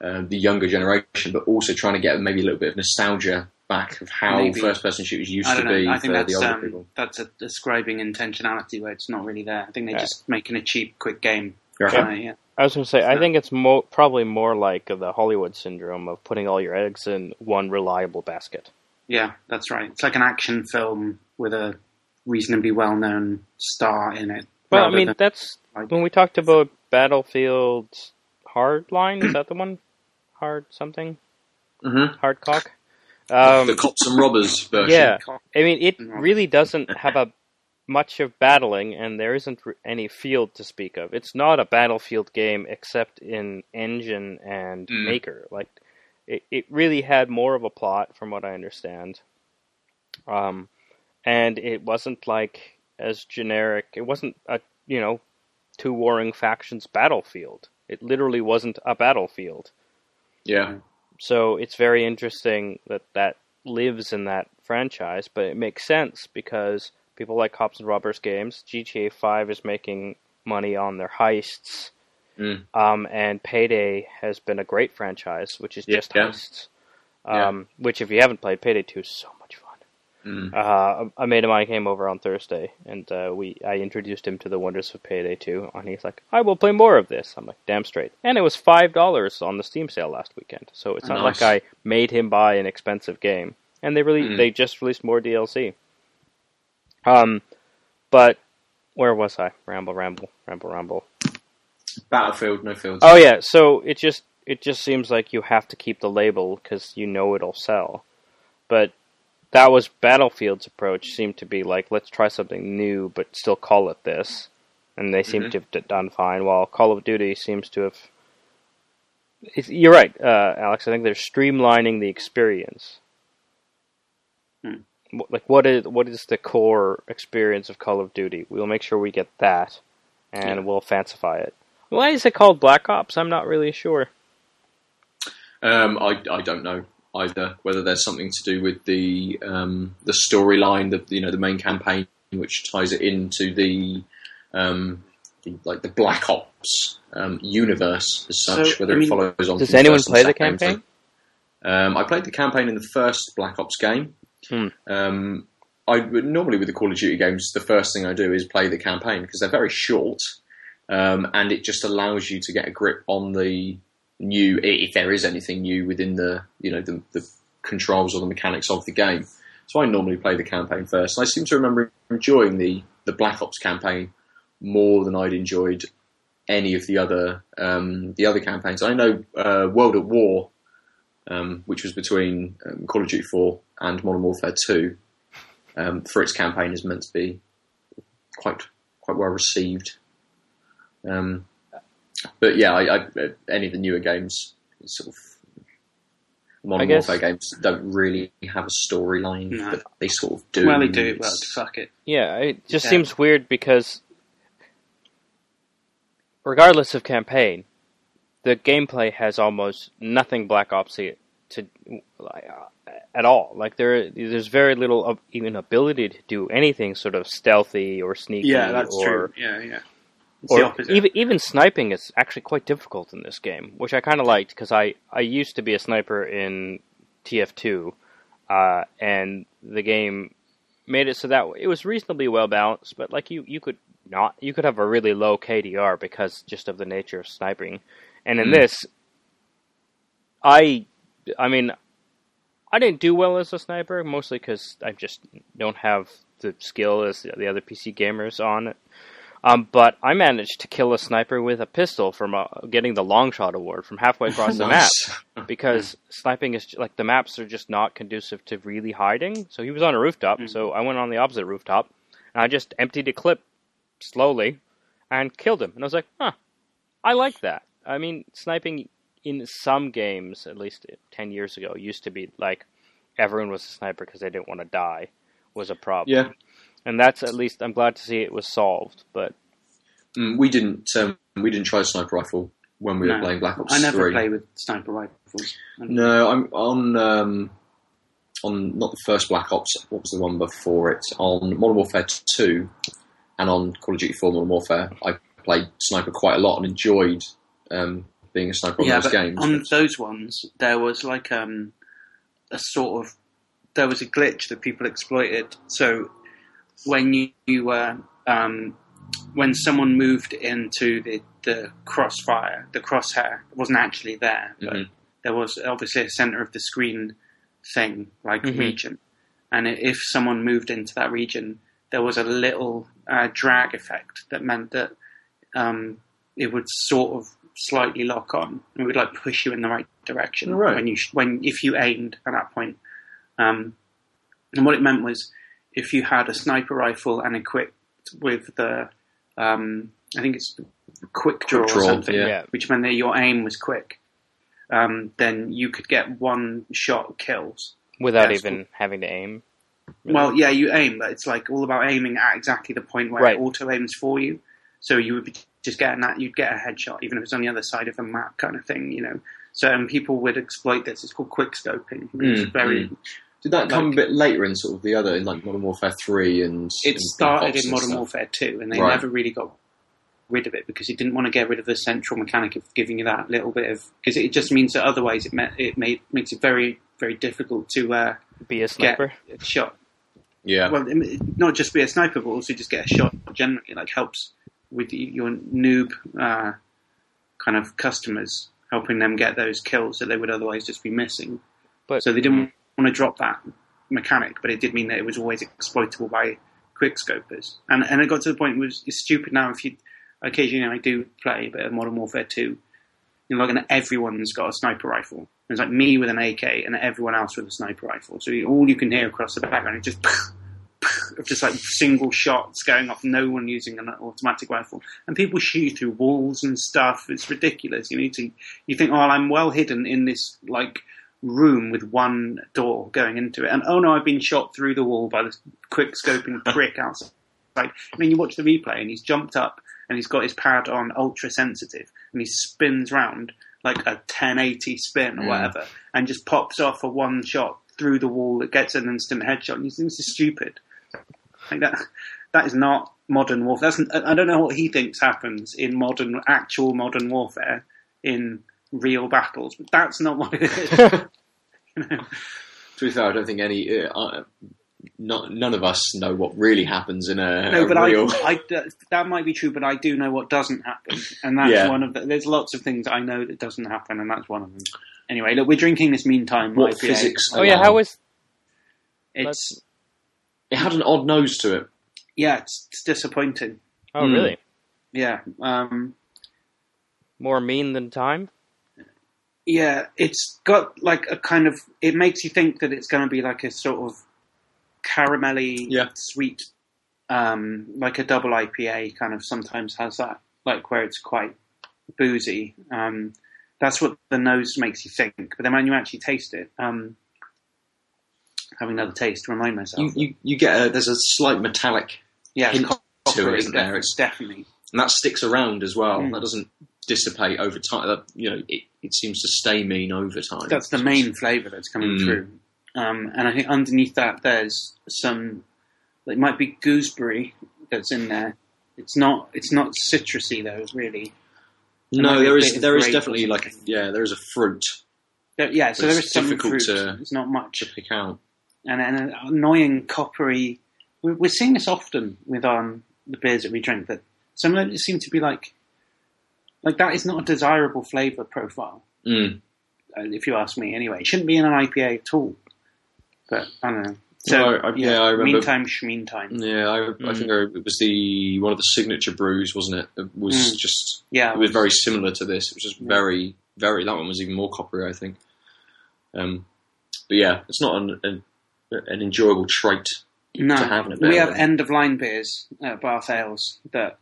uh, the younger generation, but also trying to get maybe a little bit of nostalgia back of how Maybe. first-person shooters used I to don't know. be I for think the that's older um, people. that's a describing intentionality where it's not really there. I think they're Yeah. just making a cheap, quick game. You reckon? Uh, yeah. I was going to say, I think it's mo- probably more like the Hollywood syndrome of putting all your eggs in one reliable basket. yeah, that's right. It's like an action film with a reasonably well-known star in it. Well, I mean, than, that's like- when we talked about Battlefield Hardline. Is that the one? Hard something? Mhm. Hardcock? Um, the cops and robbers version. yeah. I mean, it really doesn't have a much of battling, and there isn't any field to speak of. It's not a battlefield game except in engine and Mm. maker. Like, it, it really had more of a plot, from what I understand. Um, and it wasn't like as generic. It wasn't a you know two warring factions battlefield. It literally wasn't a battlefield. yeah. So it's very interesting that that lives in that franchise, but it makes sense because people like Cops and Robbers games. GTA 5 is making money on their heists, Mm. um, and Payday has been a great franchise, which is Yeah, just yeah. heists. Um, Which, if you haven't played, Payday 2 is so. Mm. Uh, a mate of mine came over on Thursday, and uh, we I introduced him to the wonders of Payday 2, and he's like, "I will play more of this." I'm like, "Damn straight!" And it was five dollars on the Steam sale last weekend, so it's not Nice. like I made him buy an expensive game. And they really Mm. they just released more DLC. Um, but where was I? Ramble, ramble, ramble, ramble. Battlefield, no fields. Oh yeah, so it just it just seems like you have to keep the label because you know it'll sell. But that was Battlefield's approach. Seemed to be like, let's try something new, but still call it this, and they seem Mhm. to have done fine. While Call of Duty seems to have. It's, you're right, uh, Alex. I think they're streamlining the experience. Hmm. Like, what is what is the core experience of Call of Duty? We'll make sure we get that, and Yeah. we'll fancify it. Why is it called Black Ops? I'm not really sure. Um, I, I don't know either whether there's something to do with the um, the storyline, the you know the main campaign, which ties it into the, um, the like the Black Ops um, universe as such. So, whether I mean- it follows on. Does from anyone first play the campaign? Um, I played the campaign in the first Black Ops game. Hmm. Um, I normally with the Call of Duty games, the first thing I do is play the campaign because they're very short, um, and it just allows you to get a grip on the new, if there is anything new within the you know the, the controls or the mechanics of the game. So I normally play the campaign first. And I seem to remember enjoying the the Black Ops campaign more than I'd enjoyed any of the other um, the other campaigns. I know uh, World at War um, which was between um, Call of Duty 4 and Modern Warfare 2, um, for its campaign is meant to be quite quite well received. Um, but yeah, I, I, any of the newer games, sort of Modern guess- Warfare games, don't really have a storyline, No. but they sort of do. Well, they do. Well, fuck it. Yeah, it just Yeah. seems weird because, regardless of campaign, the gameplay has almost nothing Black Ops to like, uh, at all. Like there, there's very little of even ability to do anything sort of stealthy or sneaky. Yeah, that's or, true. Yeah, yeah. It's Or even even sniping is actually quite difficult in this game, which I kind of liked because I I used to be a sniper in TF2, uh, and the game made it so that it was reasonably well balanced. But like you you could not you could have a really low KDR because just of the nature of sniping, and in Mm. this, I I mean. I didn't do well as a sniper, mostly because I just don't have the skill as the other PC gamers on it. Um, but I managed to kill a sniper with a pistol from uh, getting the long shot award from halfway across the map because sniping is like the maps are just not conducive to really hiding. So he was on a rooftop, Mhm. so I went on the opposite rooftop and I just emptied a clip slowly and killed him. And I was like, huh, I like that. I mean, sniping in some games, at least ten years ago, used to be like everyone was a sniper because they didn't want to die was a problem. Yeah, And that's at least I'm glad to see it was solved. But Mm, we didn't um, we didn't try sniper rifle when we were playing Black Ops I never 3. play with sniper rifles. No, I'm on um, on not the first Black Ops. What was the one before it? On Modern Warfare Two, and on Call of Duty Four Modern Warfare. I played sniper quite a lot and enjoyed um, being a sniper on yeah, those games. on those ones, there was like um, a sort of there was a glitch that people exploited. So when you, you were um, when someone moved into the, the crossfire, the crosshair wasn't actually there, but Mhm. there was obviously a center of the screen thing, like Mhm. region. And if someone moved into that region, there was a little uh, drag effect that meant that um, it would sort of slightly lock on. It would like push you in the right direction Right. when you sh- when if you aimed at that point. Um, and what it meant was if you had a sniper rifle and equipped with the um, I think it's quick draw, Quick or something, yeah. yeah, which meant that your aim was quick. Um, then you could get one shot kills. without That's even having to aim. Really? Well, yeah, you aim, but it's like all about aiming at exactly the point where Right. it auto aims for you. So you would be just getting that, you'd get a headshot, even if it's on the other side of the map, kind of thing, you know. So um, people would exploit this. It's called quick scoping. It's Mm, very. Did that come a bit later in sort of the other, in like Modern Warfare Three and It and started in Modern stuff? Warfare 2, and they Right. never really got rid of it because it didn't want to get rid of the central mechanic of giving you that little bit of because it just means that otherwise it ma- it made, makes it very very difficult to uh, Be a get sniper. a shot Yeah, well, not just be a sniper, but also just get a shot. Generally, like helps with your noob uh, kind of customers, helping them get those kills that they would otherwise just be missing. But So they didn't want to drop that mechanic, but it did mean that it was always exploitable by quickscopers. And and it got to the point it was it's stupid now. If you occasionally I do play a bit of Modern Warfare two, you know, like, and everyone's got a sniper rifle. It's like me with an AK and everyone else with a sniper rifle. So all you can hear across the background is just of just like single shots going off, no one using an automatic rifle, and people shoot through walls and stuff. It's ridiculous. You need to, you think, oh, I'm well hidden in this like room with one door going into it, and oh no, I've been shot through the wall by this quick scoping prick outside. And then you watch the replay, and he's jumped up and he's got his pad on ultra sensitive, and he spins round like a 1080 spin or Mm. whatever, and just pops off a one shot through the wall that gets an instant headshot. And you think this is stupid. Like that, that is not modern warfare. That's, I don't know what he thinks happens in modern, actual modern warfare in real battles, but that's not what it is. you know? To be fair, I don't think any. Uh, uh, not, none of us know what really happens in a, No, a but real. I, I, that might be true, but I do know what doesn't happen, and that's Yeah. one of the. There's lots of things I know that doesn't happen, and that's one of them. Anyway, look, we're drinking this Meantime. what IPA. physics? Oh yeah, allow. how was It's It had an odd nose to it. yeah, it's, it's disappointing. Oh Mm. really? Yeah, um, More mean than time? Yeah, it's got like a kind of. It makes you think that it's going to be like a sort of caramelly, Yeah. sweet, um, like a double IPA kind of sometimes has that, like where it's quite boozy. Um, that's what the nose makes you think, but then when you actually taste it, um, having another taste to remind myself. You, you, you get a, there's a slight metallic, yeah, hint it's to it, isn't there? It's- definitely. and that sticks around as well. Mm. That doesn't dissipate over time. You know, it, it seems to stay mean over time. That's the main flavour that's coming Mm. through. Um, and I think underneath that there's some, it might be gooseberry that's in there. It's not. It's not citrusy though, really. There No, a there is there is definitely like something. yeah, there is a fruit There- yeah, so there is some difficult fruit. to- It's not much, to pick out. and, and an annoying coppery. We're, we're seeing this often with um, the beers that we drink. That some of them seem to be like, like that is not a desirable flavour profile. Mm. uh, if you ask me. Anyway, it shouldn't be in an IPA at all. But I don't know. So No, I- yeah, I remember- Meantime, schmeantime. Yeah, I, I Mm. think I, it was the one of the signature brews, wasn't it? It was Mm. just Yeah, it was very similar to this. It was just Yeah. very very that one was even more coppery, I think. Um, but yeah, it's not an an, an enjoyable trait no. to have in a beer. We have end of line beers at Bath Ales that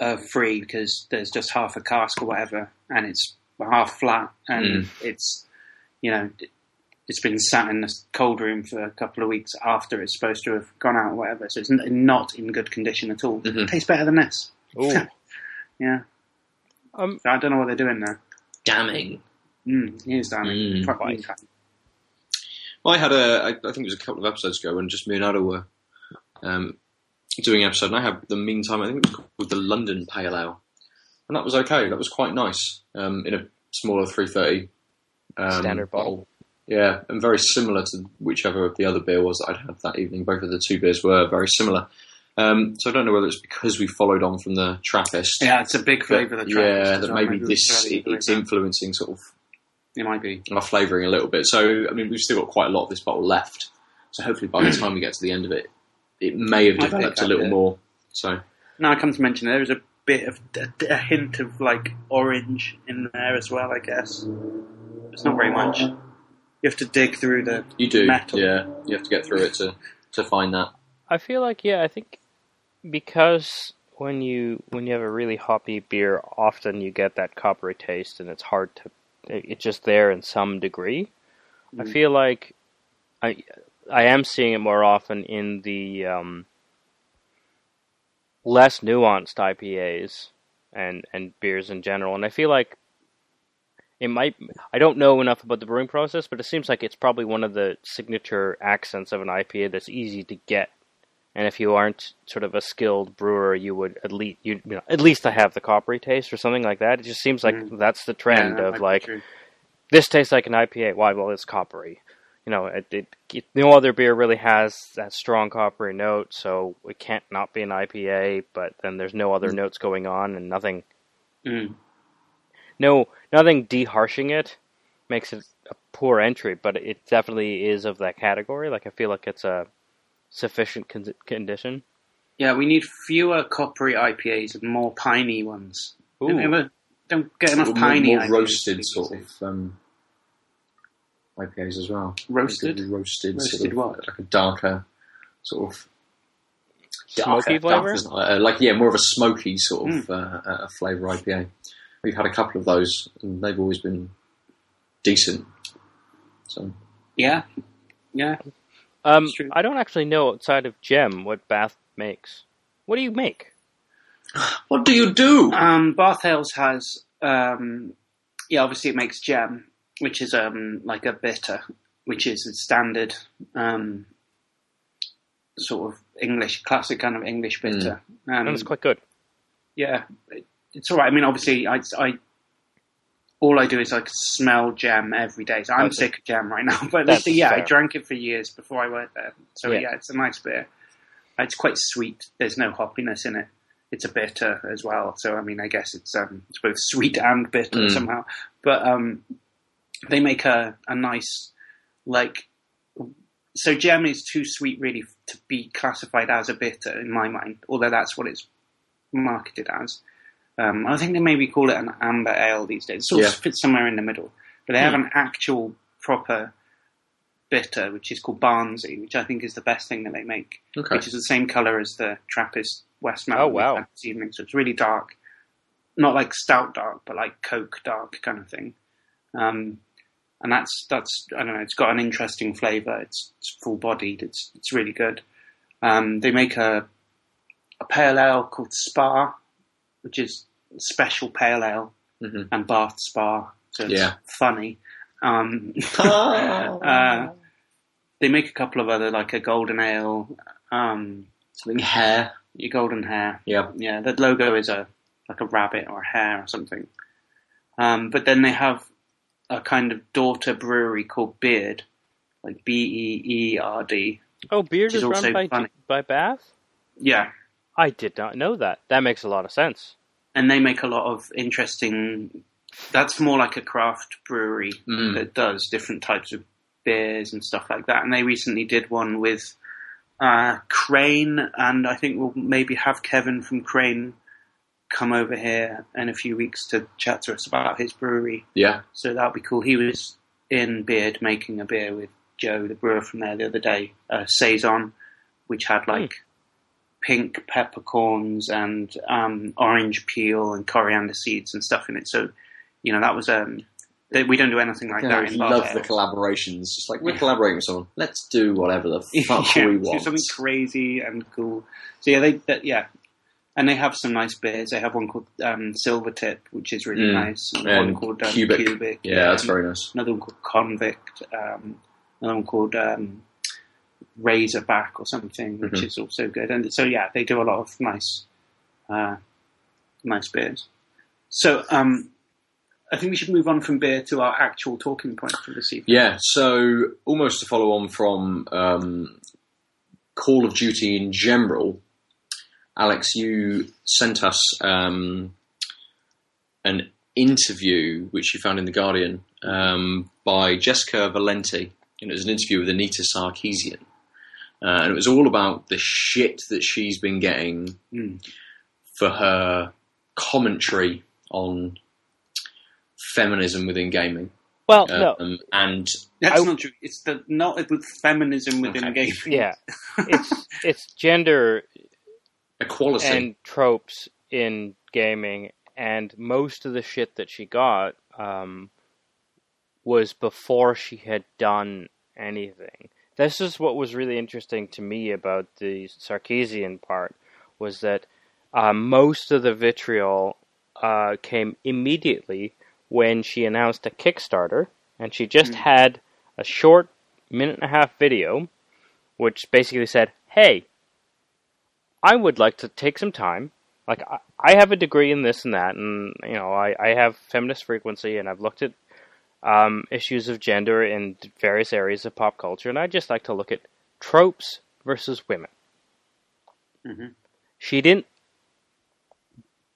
are free because there's just half a cask or whatever, and it's half flat, and Mm. it's you know it's been sat in this cold room for a couple of weeks after it's supposed to have gone out or whatever, so it's n- not in good condition at all. Mhm. It tastes better than this. Yeah, um, so I don't know what they're doing there. damning. Mm, here's Dan. Mm. Quite Well, I had a, I, I think it was a couple of episodes ago when just me and Aadil were um, doing an episode, and I had the Meantime, I think it was called the London Pale Ale, and that was okay. That was quite nice um, in a smaller 330 um, Standard bottle. Yeah, and very similar to whichever of the other beer was that I'd had that evening. Both of the two beers were very similar. Um, so I don't know whether it's because we followed on from the Trappist. Yeah, it's a big that- flavour. The yeah, that maybe this it, it's influencing sort of it might be. our flavouring a little bit. So, I mean, we've still got quite a lot of this bottle left. So, hopefully, by the time we get to the end of it, it may have developed a little bit. more. So, Now I come to mention there is a bit of a, a hint of like orange in there as well. I guess it's not very much. You have to dig through the. you do, Metal. yeah, you have to get through it to to find that. I feel like yeah, I think because when you when you have a really hoppy beer, often you get that coppery taste, and it's hard to. It's just there in some degree. I Mm. feel like I I am seeing it more often in the um, less nuanced IPAs and and beers in general, and I feel like it might. I don't know enough about the brewing process, but it seems like it's probably one of the signature accents of an IPA that's easy to get. And if you aren't sort of a skilled brewer, you would at least you, you know at least I have the coppery taste or something like that. It just seems like Mm. that's the trend Yeah, of like this tastes like an IPA. Why? Well, it's coppery. You know, it, it, it, no other beer really has that strong coppery note, so it can't not be an IPA. But then there's no other notes going on, and nothing, Mm. no, nothing deharshing it makes it a poor entry. But it definitely is of that category. Like I feel like it's a sufficient con- condition. Yeah, we need fewer coppery IPAs and more piney ones. Ooh. Don't ever, don't get enough more, piney. more IPAs roasted these sort of um, IPAs as well. Roasted? roasted, Roasted sort of, what? like a darker sort of Smoky darker, flavor? darker, uh, like yeah, more of a smoky sort of uh, uh, flavour IPA. We've had a couple of those, and they've always been decent. So Yeah, yeah. Um, I don't actually know outside of Gem what Bath makes. What do you make? what do you do? Um, Bath Ales has, um, yeah, obviously it makes Gem, which is um, like a bitter, which is a standard um, sort of English, classic kind of English bitter. Um, And it's quite good. yeah, it- it's all right. I mean, obviously, I, I all I do is like smell Gem every day. So I'm Okay. sick of Gem right now. But That's yeah, I drank it for years before I worked there. So Yeah. yeah. it's a nice beer. It's quite sweet. There's no hoppiness in it. It's a bitter as well. So I mean, I guess it's um, it's both sweet and bitter Mm. somehow. But um, they make a a nice like. So Gem is too sweet really to be classified as a bitter in my mind, although that's what it's marketed as. Um, I think they maybe call it an amber ale these days. It sort Yeah. of fits somewhere in the middle. But they have Hmm. an actual proper bitter, which is called Barnsey, which I think is the best thing that they make, Okay. which is the same colour as the Trappist West Oh, Mountain wow. this evening. So it's really dark. Not like stout dark, but like Coke dark kind of thing. Um, and that's, that's, I don't know, it's got an interesting flavour. It's, it's full bodied. It's, it's really good. Um, they make a, a pale ale called Spa, which is special pale ale Mhm. and Bath Spa. So it's Yeah. funny. Um, Ah. uh, they make a couple of other, like a golden ale, um, Something hair. your Golden Hare. Yeah. Yeah, the logo is a like a rabbit or a hare or something. Um, but then they have a kind of daughter brewery called Beerd, like B E E R D. Oh, Beerd Which is is run by funny. by Bath. Yeah, I did not know that. That makes a lot of sense. and they make a lot of interesting. That's more like a craft brewery Mm. that does different types of beers and stuff like that. And they recently did one with uh, Crane, and I think we'll maybe have Kevin from Crane come over here in a few weeks to chat to us about his brewery. Yeah. So that'll be cool. He was in Beerd making a beer with Joe, the brewer from there, the other day, a saison, which had like pink peppercorns and um, orange peel and coriander seeds and stuff in it. So, you know, that was um, we don't do anything like Yeah, that I in love the collaborations. Just like we're Yeah. collaborating with someone. Let's do whatever the fuck yeah, we want. do something crazy and cool. So yeah, they that, yeah, and they have some nice beers. They have one called um, Silvertip, which is really Mm. nice. And And one called um, Cubic. Yeah, that's very nice. Another one called Convict. Um, another one called um, Razorback or something, which Mhm. is also good. And so yeah, they do a lot of nice, uh, nice beers. So um, I think we should move on from beer to our actual talking point for this evening. Yeah, so almost to follow on from um, Call of Duty in general, Alex, you sent us um, an interview which you found in The Guardian um, by Jessica Valenti. And it was an interview with Anita Sarkeesian. Uh, and it was all about the shit that she's been getting Mm. for her commentary on feminism within gaming. Well, no, Um, and That's I- not true. It's the not with feminism within Okay. gaming. yeah, it's it's gender equality. and tropes in gaming, and most of the shit that she got um, was before she had done anything. This is what was really interesting to me about the Sarkeesian part was that uh, most of the vitriol uh, came immediately when she announced a Kickstarter, and she just Mm. had a short minute and a half video, which basically said, "Hey, I would like to take some time. Like I, I have a degree in this and that, and you know I, I have feminist frequency, and I've looked at um, issues of gender in various areas of pop culture, and I just like to look at tropes versus women. Mhm. She didn't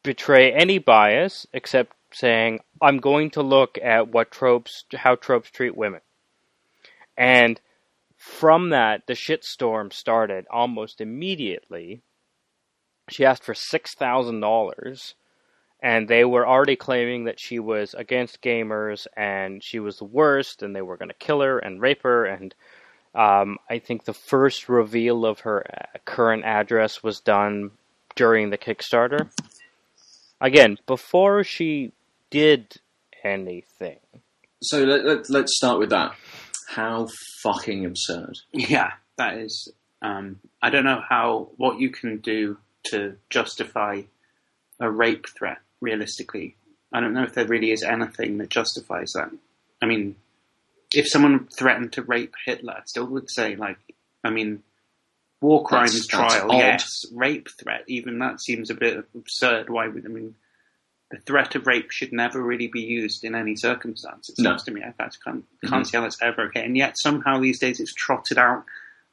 betray any bias except saying, "I'm going to look at what tropes, how tropes treat women," and from that, the shitstorm started almost immediately. She asked for six thousand dollars, and they were already claiming that she was against gamers and she was the worst, and they were going to kill her and rape her. And um, I think the first reveal of her uh, current address was done during the Kickstarter. Again, before she did anything. So let, let, let's start with that. How fucking absurd. Yeah, that is. Um, I don't know how what you can do to justify a rape threat realistically. I don't know if there really is anything that justifies that. I mean, if someone threatened to rape Hitler, I still would say like, I mean, war crimes That's- that's trial, odd. yes, rape threat, even that seems a bit absurd. Why would I mean? The threat of rape should never really be used in any circumstance. It No. seems to me. I can't, mm-hmm. can't see how that's ever okay. And yet somehow these days it's trotted out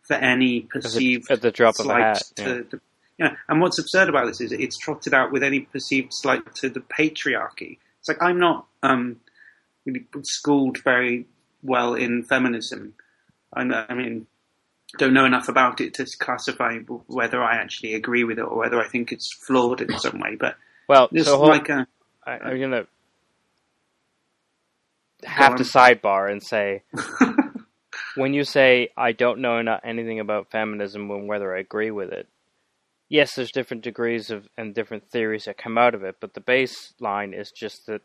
for any perceived at the drop of a hat, to yeah. The yeah. And what's absurd about this is it's trotted out with any perceived slight to the patriarchy. It's like I'm not um, really schooled very well in feminism. I, know- I mean, don't know enough about it to classify whether I actually agree with it or whether I think it's flawed in some way. But Well, so hold, like a I, I'm gonna have to sidebar and say when you say I don't know anything about feminism and whether I agree with it. Yes, there's different degrees of and different theories that come out of it, but the baseline is just that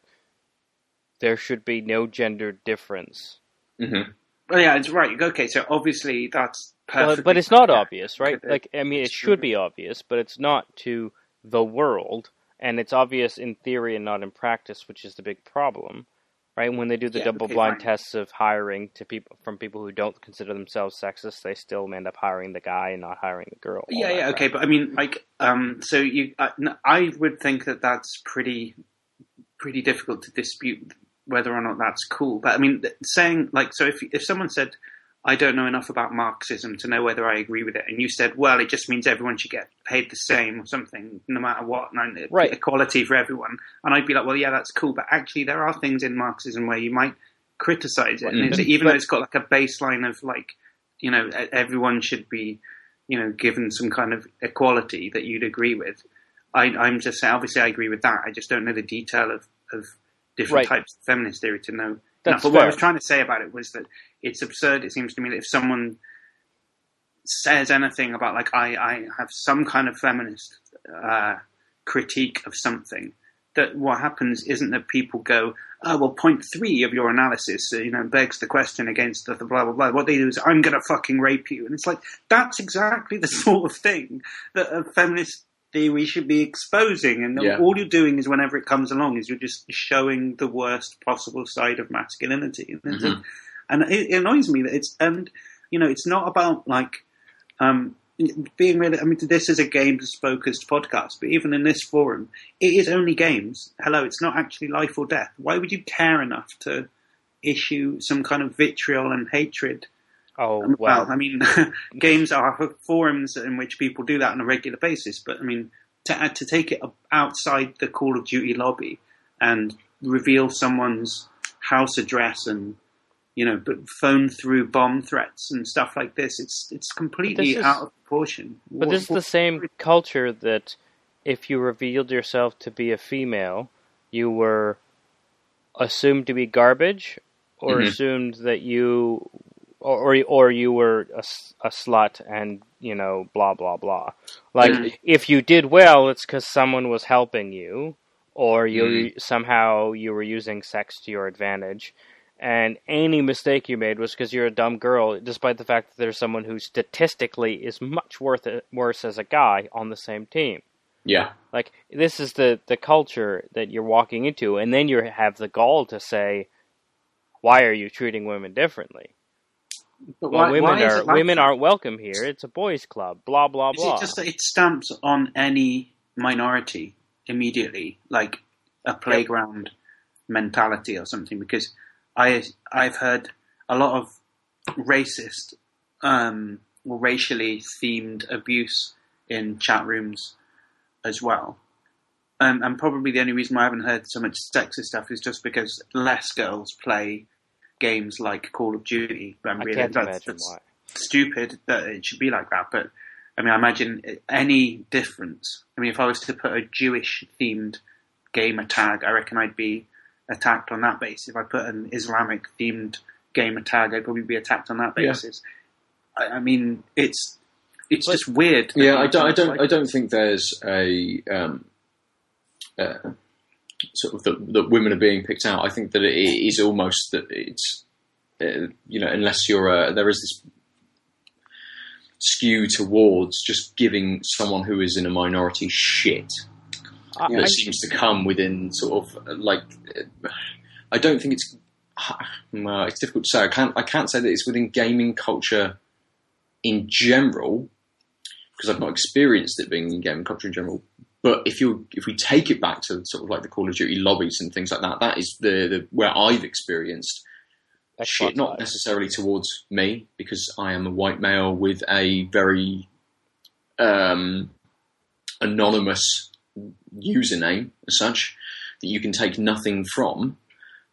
there should be no gender difference. hmm oh yeah, it's right. Okay, so obviously that's perfect. But, but it's not obvious, right? Like, I mean, it should be obvious, but it's not to the world, and it's obvious in theory and not in practice, which is the big problem, right? When they do the Yeah, double blind tests of hiring to people from people who don't consider themselves sexist, they still end up hiring the guy and not hiring the girl. Yeah, that yeah, crap. okay, but I mean, like, um, so you, I, n- I would think that that's pretty, pretty difficult to dispute whether or not that's cool. But I mean, saying like, so if if someone said, I don't know enough about Marxism to know whether I agree with it, and you said, well, it just means everyone should get paid the same or something, no matter what, and Right. equality for everyone, and I'd be like, well, yeah, that's cool, but actually, there are things in Marxism where you might criticize it, and it's, Mhm. even though it's got like a baseline of like, you know, everyone should be you know, given some kind of equality that you'd agree with. I, I'm just saying, obviously, I agree with that. I just don't know the detail of, of different Right. types of feminist theory to know. That's enough. But what I was trying to say about it was that it's absurd. It seems to me that if someone says anything about, like, I, I have some kind of feminist uh, critique of something, that what happens isn't that people go, oh, well, point three of your analysis, uh, you know, begs the question against the, the blah, blah, blah. What they do is, I'm going to fucking rape you. And it's like, that's exactly the sort of thing that a feminist theory should be exposing. And Yeah. all you're doing is, whenever it comes along, is you're just showing the worst possible side of masculinity. Mhm. and it, it annoys me that it's, and, you know, it's not about, like, um, being really, I mean, this is a games focused podcast, but even in this forum, it is only games. Hello, it's not actually life or death. Why would you care enough to issue some kind of vitriol and hatred? Oh Um, well, I mean, games are forums in which people do that on a regular basis, but I mean, to to take it outside the Call of Duty lobby and reveal someone's house address and you know, but phone through bomb threats and stuff like this, it's it's completely is- out of proportion. But What- this is the same culture that if you revealed yourself to be a female, you were assumed to be garbage, or Mhm. assumed that you, or or, or you were a slut, and you know, blah blah blah. Like Mhm. if you did well, it's because someone was helping you, or you Mhm. somehow you were using sex to your advantage. And any mistake you made was because you're a dumb girl, despite the fact that there's someone who statistically is much worth worse as a guy on the same team. Yeah. Like this is the the culture that you're walking into, and then you have the gall to say, "Why are you treating women differently? But Well, why- women why are like women that? aren't welcome here. It's a boys' club. Blah blah blah. Is it just that it stamps on any minority immediately, like a playground mentality or something? Because I I've heard a lot of racist um, or racially themed abuse in chat rooms as well. Um, and probably the only reason why I haven't heard so much sexist stuff is just because less girls play games like Call of Duty. And I really, can't that's- imagine that's- why. stupid that it should be like that. But I mean, I imagine any difference. I mean, if I was to put a Jewish themed gamer tag, I reckon I'd be attacked on that basis. If I put an Islamic themed gamer tag, I'd probably be attacked on that Yeah. basis. I, I mean, it's it's But- just weird. Yeah, I don't, I don't, like- I don't think there's a um, uh, sort of that, that women are being picked out. I think that it is almost that it's uh, you know unless you're a, there is this skew towards just giving someone who is in a minority shit I, that I- seems to come within sort of uh, like uh, I don't think it's it's difficult to say. I can't I can't say that it's within gaming culture in general because I've not experienced it being in gaming culture in general. But if you if we take it back to sort of like the Call of Duty lobbies and things like that, that is the, the where I've experienced Xbox shit. Not Live. necessarily towards me because I am a white male with a very um, anonymous username as such that you can take nothing from.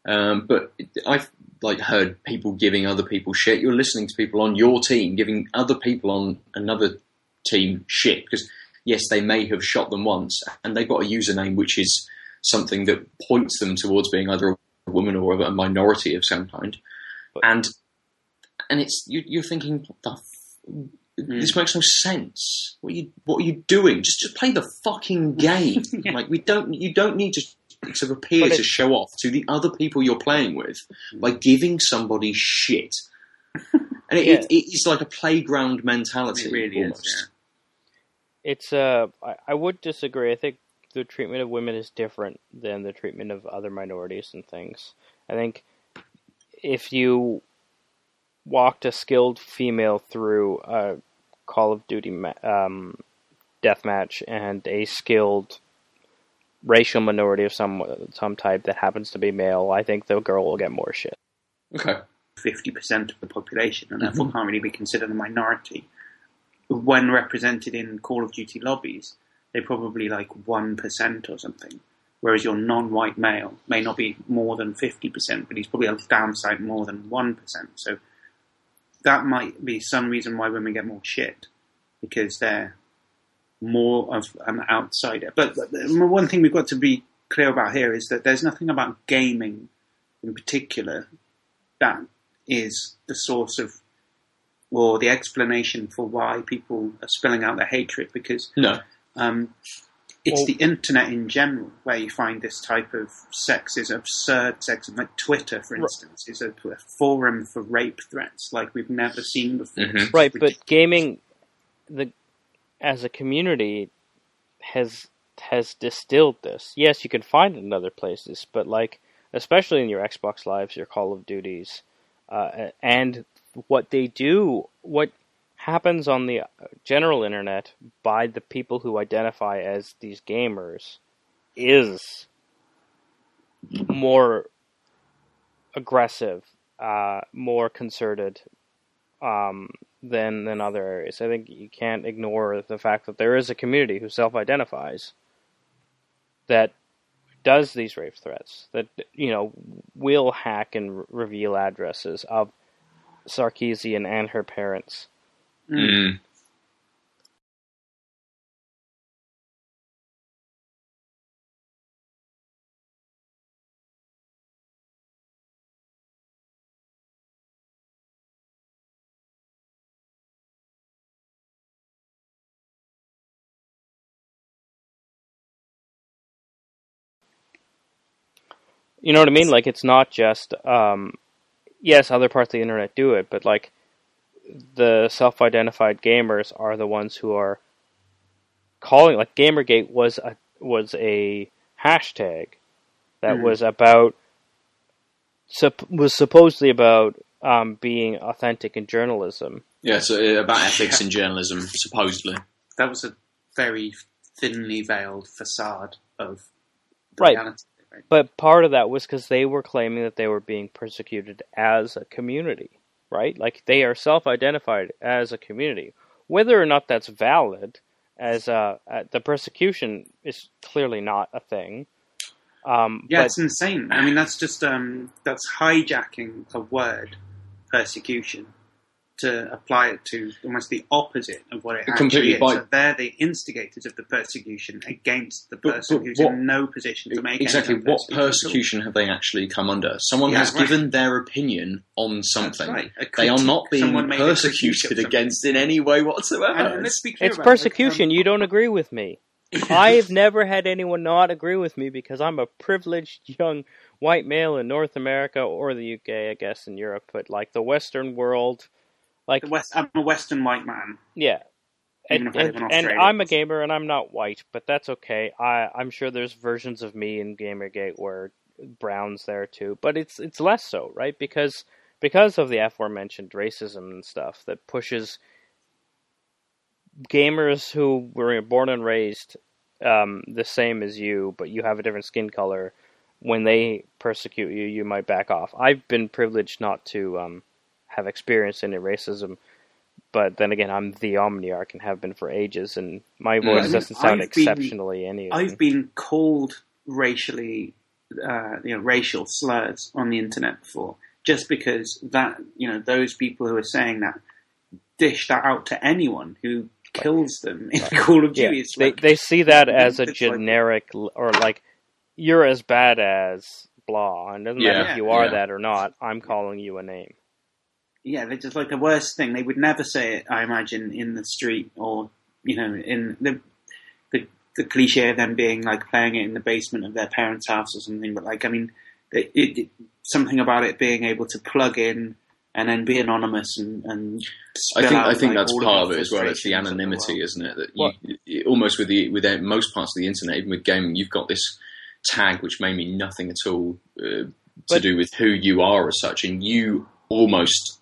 Um, but I've like heard people giving other people shit. You're listening to people on your team giving other people on another team shit because yes, they may have shot them once and they've got a username which is something that points them towards being either a woman or a minority of some kind. And and it's you, you're thinking the. F- This makes no sense. What are you What are you doing? Just just play the fucking game. Yeah. Like we don't. You don't need to to appear to show off to the other people you're playing with by giving somebody shit. And it, Yeah. it, it is like a playground mentality. It really almost. is. It's uh, I, I would disagree. I think the treatment of women is different than the treatment of other minorities and things. I think if you walked a skilled female through a Call of Duty ma- um, deathmatch and a skilled racial minority of some some type that happens to be male, I think the girl will get more shit. Okay. fifty percent of the population, and therefore Mhm. can't really be considered a minority. When represented in Call of Duty lobbies, they're probably like one percent or something. Whereas your non-white male may not be more than fifty percent, but he's probably a damn sight more than one percent. So that might be some reason why women get more shit because they're more of an outsider. But one thing we've got to be clear about here is that there's nothing about gaming in particular that is the source of or the explanation for why people are spilling out their hatred because No. um, it's Well- the internet in general where you find this type of sexism, absurd sexism. Like Twitter, for Right. instance, is a, a forum for rape threats like we've never seen before. Mhm. Right, ridiculous. but gaming, the as a community, has has distilled this. Yes, you can find it in other places, but like especially in your Xbox Lives, your Call of Duties, uh, and what they do, what happens on the general internet by the people who identify as these gamers, is more aggressive, uh, more concerted, um, than than other areas. I think you can't ignore the fact that there is a community who self-identifies that does these rape threats. That you know will hack and re- reveal addresses of Sarkeesian and her parents. Mm. You know what I mean? Like it's not just um, yes, other parts of the internet do it, but like the self-identified gamers are the ones who are calling. Like GamerGate was a was a hashtag that Mhm. was about sup- was supposedly about um, being authentic in journalism. Yeah, so uh, about ethics in journalism, supposedly. that was a very thinly veiled facade of reality. Right? But part of that was because they were claiming that they were being persecuted as a community, right? Like they are self-identified as a community. Whether or not that's valid, as uh, uh, the persecution is clearly not a thing. Um, Yeah, but it's insane. I mean, that's just um, that's hijacking a word, persecution, to apply it to almost the opposite of what it Completely actually is. by- So they're the instigators of the persecution against the person but who's what- in no position to make exactly any what persecution have they actually come under? Someone Yeah, has right. given their opinion on That's something. right. They are not being someone made a critique of persecuted against in any way whatsoever. And, and let's be clear It's about it, persecution. um, you don't agree with me. I've never had anyone not agree with me because I'm a privileged young white male in North America or the UK, I guess, in Europe, but like the Western world, like West, I'm a Western white man. yeah. And, and, and, I'm a gamer and I'm not white, but that's okay. I I'm sure there's versions of me in Gamergate where brown's there too, but it's it's less so, right? Because because of the aforementioned racism and stuff that pushes gamers who were born and raised um, the same as you, but you have a different skin color. When they persecute you, you might back off. I've been privileged not to um, have experienced any racism, but then again, I'm the Omniarch and have been for ages, and my voice I mean, doesn't sound I've been- exceptionally anything. I've been called racially, uh, you know, racial slurs on the internet before, just because that, you know, those people who are saying that dish that out to anyone who kills them in Call of Duty. It's they like, they see that as a it's like- generic or like you're as bad as blah, and it doesn't matter if you are yeah. that or not. I'm calling you a name. Yeah, they're just like the worst thing. They would never say it, I imagine, in the street or, you know, in the the, the cliche of them being like playing it in the basement of their parents' house or something. But like, I mean, it, it, it- something about it being able to plug in and then be anonymous and and I think out, I think like, that's part the of it as well. It's the anonymity, world. isn't it? That you, you- almost with the with the- most parts of the internet, even with gaming, you've got this tag which may mean nothing at all uh, to But- do with who you are as such, and you almost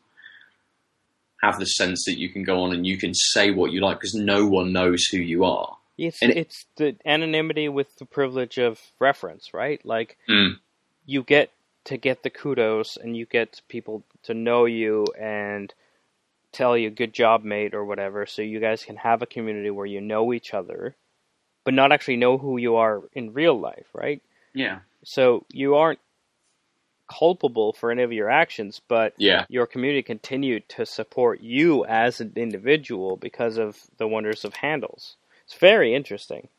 have the sense that you can go on and you can say what you like because no one knows who you are. It's And it's the anonymity with the privilege of reference, right? Like Mm. you get to get the kudos and you get people to know you and tell you good job mate or whatever so you guys can have a community where you know each other but not actually know who you are in real life, right? Yeah, So you aren't culpable for any of your actions, but Yeah, your community continued to support you as an individual because of the wonders of handles. It's very interesting.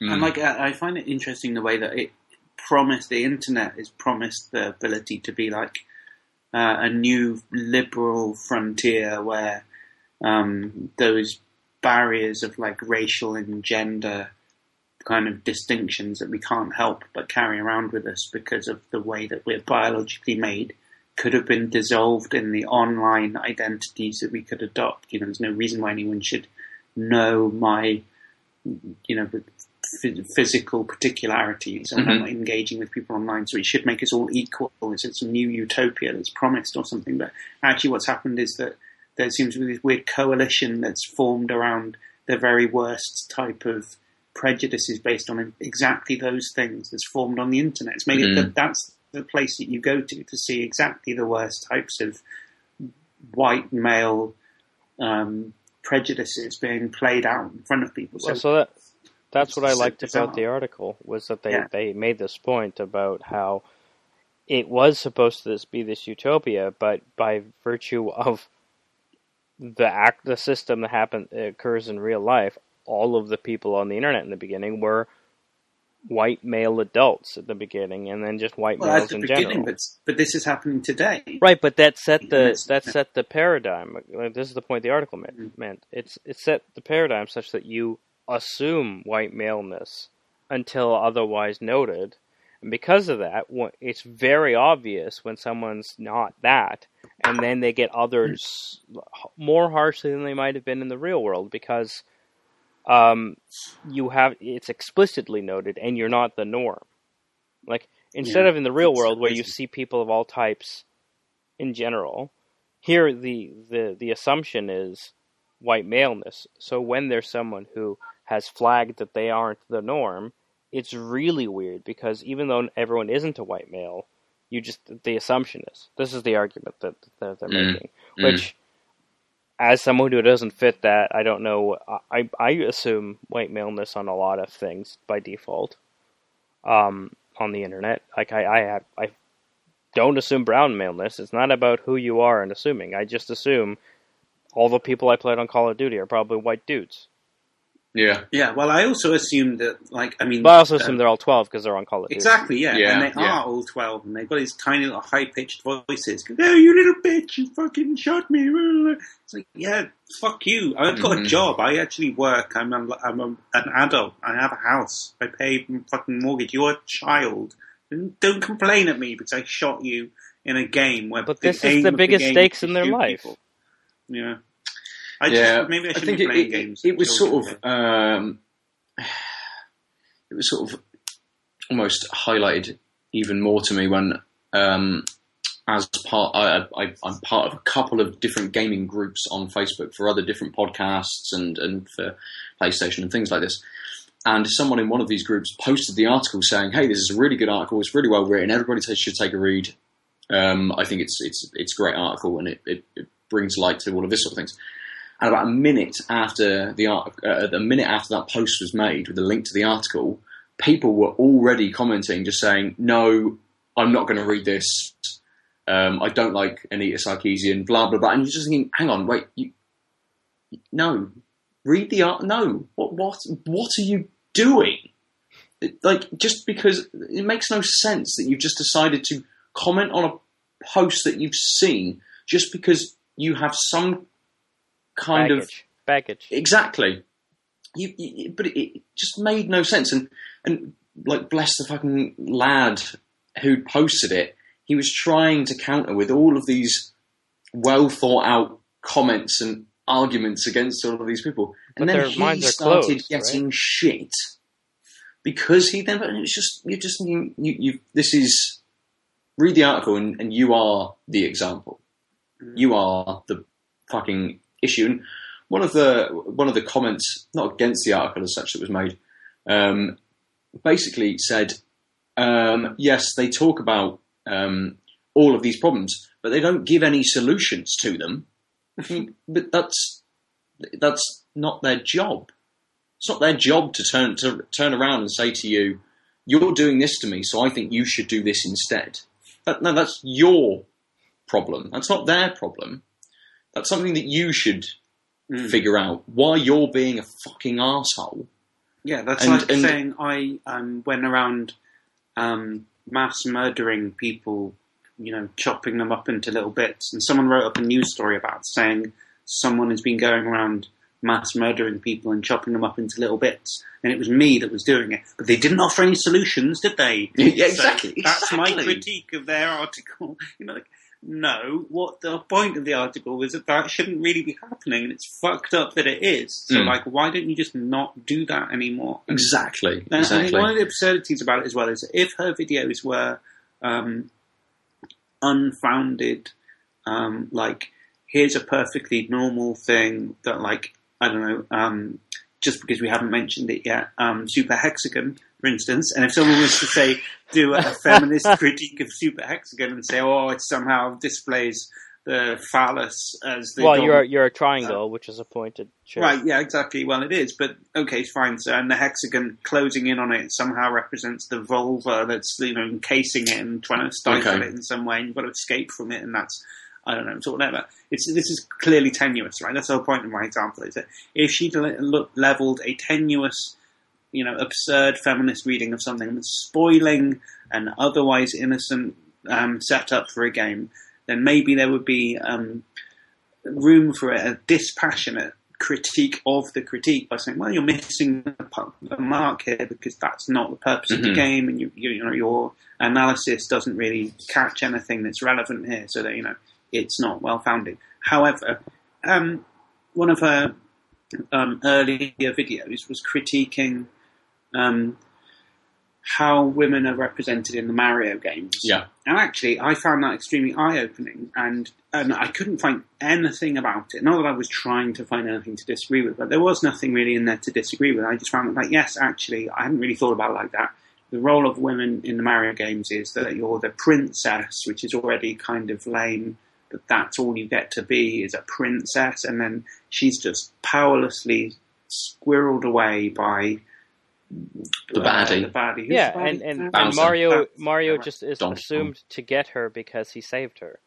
Mm. and like I I find it interesting the way that it promised the internet is promised the ability to be like uh, a new liberal frontier where um, those barriers of like racial and gender kind of distinctions that we can't help but carry around with us because of the way that we're biologically made could have been dissolved in the online identities that we could adopt. You know, there's no reason why anyone should know my, you know, physical particularities. and I'm Mhm. engaging with people online, so it should make us all equal. It's, it's a new utopia that's promised or something. But actually, what's happened is that there seems to be this weird coalition that's formed around the very worst type of prejudices based on exactly those things that's formed on the internet. It's made it Mm. that that's the place that you go to to see exactly the worst types of white male um, prejudices being played out in front of people. Well, so that that's what I it's liked bizarre. about the article was that they, Yeah. they made this point about how it was supposed to be this utopia, but by virtue of the act, the system that happen occurs in real life, all of the people on the internet in the beginning were white male adults at the beginning, and then just white well, males in general. but but this is happening today. Right, but that set the that set the paradigm. Like, This is the point the article meant. Mhm. meant. It's it set the paradigm such that you assume white maleness until otherwise noted, and because of that, it's very obvious when someone's not that, and then they get others more harshly than they might have been in the real world because um, you have it's explicitly noted, and you're not the norm. Like instead Yeah, of in the real world where you see people of all types in general, here the, the, the assumption is white maleness. So when there's someone who has flagged that they aren't the norm, it's really weird because even though everyone isn't a white male, you just the assumption is this is the argument that, that they're Mm, making, mm. which as someone who doesn't fit that, I don't know. I I assume white maleness on a lot of things by default. Um, on the internet, like I I have I don't assume brown maleness. It's not about who you are and assuming. I just assume all the people I played on Call of Duty are probably white dudes. Yeah. Yeah, well, I also assume that, like, I mean, But I also uh, assume they're all 12 because they're on college. Exactly, yeah. Yeah, and they yeah. are all 12, and they've got these tiny little high pitched voices. Oh, you little bitch, you fucking shot me. It's like, yeah, fuck you. I've got a Mhm. job. I actually work. I'm, a, I'm a, an adult. I have a house. I pay fucking mortgage. You're a child. And don't complain at me because I shot you in a game where But the this is the biggest game stakes in their life. people. Yeah. I yeah, just, maybe I I shouldn't think be it, playing it, games. it was sort of um, it was sort of almost highlighted even more to me when um, as part I, I, I'm part of a couple of different gaming groups on Facebook for other different podcasts and and for PlayStation and things like this. And someone in one of these groups posted the article saying, "Hey, this is a really good article. It's really well written. Everybody should take a read. Um, I think it's it's it's a great article and it, it, it brings light to all of this sort of things." And about a minute after the art, uh, a minute after that post was made with a link to the article, people were already commenting, just saying, "No, I'm not going to read this. Um, I don't like Anita Sarkeesian." Blah blah blah. And you're just thinking, "Hang on, wait, you, no, read the art. No, what what what are you doing? Like just because it makes no sense that you've just decided to comment on a post that you've seen just because you have some kind of Baggage. Baggage. Exactly. You, you, but it, it just made no sense. And and like bless the fucking lad who posted it. He was trying to counter with all of these well thought out comments and arguments against all of these people, and But then their he minds started closed, getting shit because he then. And it's just you're just thinking you, you this is read the article and, and you are the example. Mm. You are the fucking issue. And one of the one of the comments, not against the article as such that was made, um, basically said, um, yes, they talk about um, all of these problems, but they don't give any solutions to them. But that's that's not their job. It's not their job to turn to turn around and say to you, "You're doing this to me, so I think you should do this instead." That, no, that's your problem. That's not their problem. That's something that you should Mm. figure out. Why you're being a fucking asshole. Yeah, that's And- like and- saying I um, went around um, mass murdering people, you know, chopping them up into little bits. And someone wrote up a news story about saying someone has been going around mass murdering people and chopping them up into little bits. And it was me that was doing it. But they didn't offer any solutions, did they? Yeah, So exactly, that's my critique of their article. You know, like, no, what the point of the article was that that shouldn't really be happening, and it's fucked up that it is. So, Mm. like, why don't you just not do that anymore? And- Exactly. and Exactly. think one of the absurdities about it as well is that if her videos were um, unfounded, um, like here's a perfectly normal thing that, like I don't know, um, just because we haven't mentioned it yet, um, Super Hexagon, for instance, and if someone was to say do a, a feminist critique of Super Hexagon and say, oh, it somehow displays the phallus as the well, dom- you're you're a triangle, uh, which is a pointed shape. Right, yeah, exactly. Well, it is, but okay, fine. So, and the hexagon closing in on it somehow represents the vulva that's you know encasing it and trying to stifle Okay. it in some way. And you've got to escape from it, and that's I don't know, it's whatever. It's this is clearly tenuous, right? That's the whole point of my example. Is that if she le- look, leveled a tenuous, you know, absurd feminist reading of something and spoiling an otherwise innocent um, setup for a game, then maybe there would be um, room for a dispassionate critique of the critique by saying, "Well, you're missing the, mark here because that's not the purpose of the Mhm. game, and you, you, you know your analysis doesn't really catch anything that's relevant here, so that you know it's not well founded." However, um, one of her um, earlier videos was critiquing um, how women are represented in the Mario games. Yeah. And actually, I found that extremely eye-opening, and and I couldn't find anything about it. Not that I was trying to find anything to disagree with, but there was nothing really in there to disagree with. I just found that, like, yes, actually, I hadn't really thought about it like that. The role of women in the Mario games is that you're the princess, which is already kind of lame. That that's all you get to be is a princess, and then she's just powerlessly squirreled away by The uh, baddie. the baddie. Who's yeah, the baddie? and, and, and Mario Bowser. Mario just is Donkey assumed to get her because he saved her.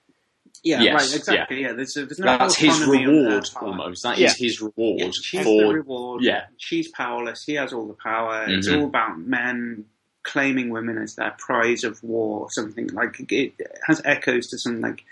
Yeah, Yes, right, exactly. Yeah, there's, there's no That's his autonomy on their reward, part. almost. That is Yeah. his reward Yeah, she's for. the reward. yeah. she's powerless. He has all the power. It's Mhm. all about men claiming women as their prize of war. Something like it has echoes to some like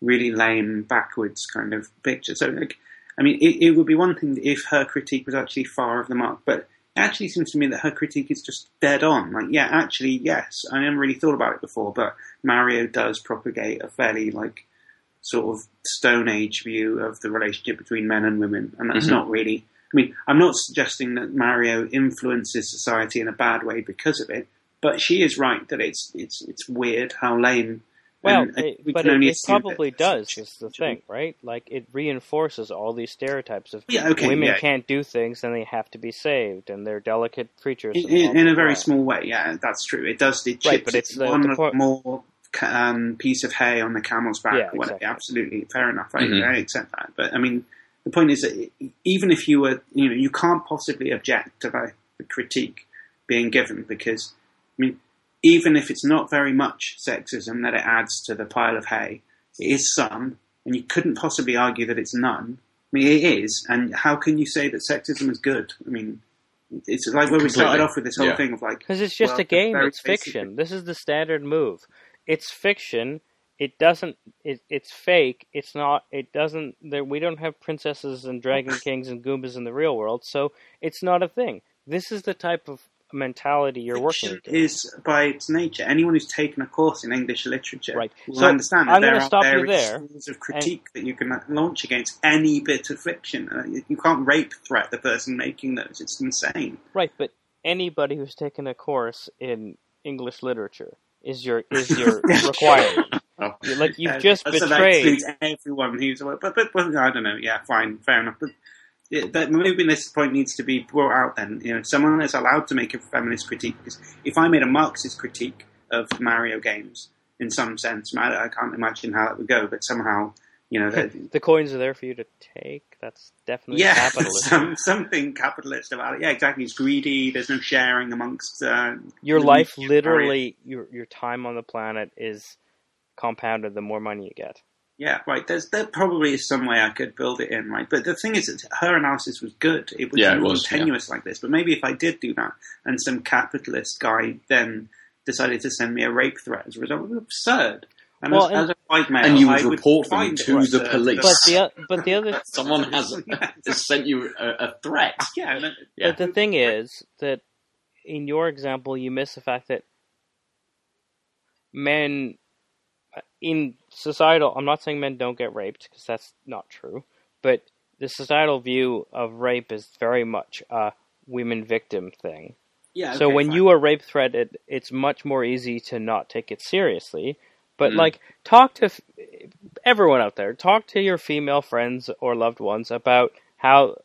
really lame backwards kind of picture. So like, I mean, it, it would be one thing if her critique was actually far of the mark, but it actually seems to me that her critique is just dead on. Like, yeah, actually, yes, I never really thought about it before, but Mario does propagate a fairly like sort of Stone Age view of the relationship between men and women, and that's Mhm. not really. I mean, I'm not suggesting that Mario influences society in a bad way because of it, but she is right that it's it's it's weird how lame. Well, it, we but can it, only it assume that- probably does. Is the thing, right? Like it reinforces all these stereotypes of Yeah, okay, women yeah. can't do things and they have to be saved and they're delicate creatures. In, in, in a very blah. small way, yeah, that's true. It does. It chips Right, but it's the- one the point- more um, piece of hay on the camel's back. Yeah, exactly. Absolutely, fair enough. I, Mhm. I accept that. But I mean, the point is that even if you were, you know, you can't possibly object to the, the critique being given because, I mean, even if it's not very much sexism that it adds to the pile of hay, it is some, and you couldn't possibly argue that it's none. I mean, it is, and how can you say that sexism is good? I mean, it's like where we started off with this whole Yeah. thing of like, Because it's just well, a game. very It's basic- fiction. This is the standard move. It's fiction. It doesn't. It, it's fake. It's not. It doesn't. There, we don't have princesses and dragon kings and goombas in the real world, so it's not a thing. This is the type of mentality you're working with. is by its nature. Anyone who's taken a course in English literature Right. will So, understand that I'm there are stop you various there, rules of critique that you can launch against any bit of fiction. Uh, you- can't rape threat the person making those. It's insane. Right, but anybody who's taken a course in English literature is your is your requirement. Oh. Like you've Uh, just so that betrayed. includes everyone who's but, but, but I don't know. Yeah, fine, fair enough. But that, maybe this point needs to be brought out. Then you know, someone is allowed to make a feminist critique. Because if I made a Marxist critique of Mario games, in some sense, I, I can't imagine how that would go. But somehow, you know, that- The coins are there for you to take. That's definitely yeah, capitalism. some, something capitalist about it. Yeah, exactly. It's greedy. There's no sharing amongst uh, your life literally your your time on the planet is compounded the more money you get. Yeah, right. There's there probably is some way I could build it in, right? But the thing is, that her analysis was good. It was, Yeah, it it was, yeah. tenuous like this. But maybe if I did do that, and some capitalist guy then decided to send me a rape threat as a result, it was absurd. And Well, as, and- as a white male, And you I would report them to the absurd, police. But the but the other Someone has, has sent you a, a threat. yeah, no, Yeah. but the thing is that in your example you miss the fact that men in societal I'm not saying men don't get raped because that's not true, but the societal view of rape is very much a women victim thing. yeah. so okay, when fine. you are rape threatened, it's much more easy to not take it seriously. But Mm. like, talk to f- everyone out there. Talk to your female friends or loved ones about how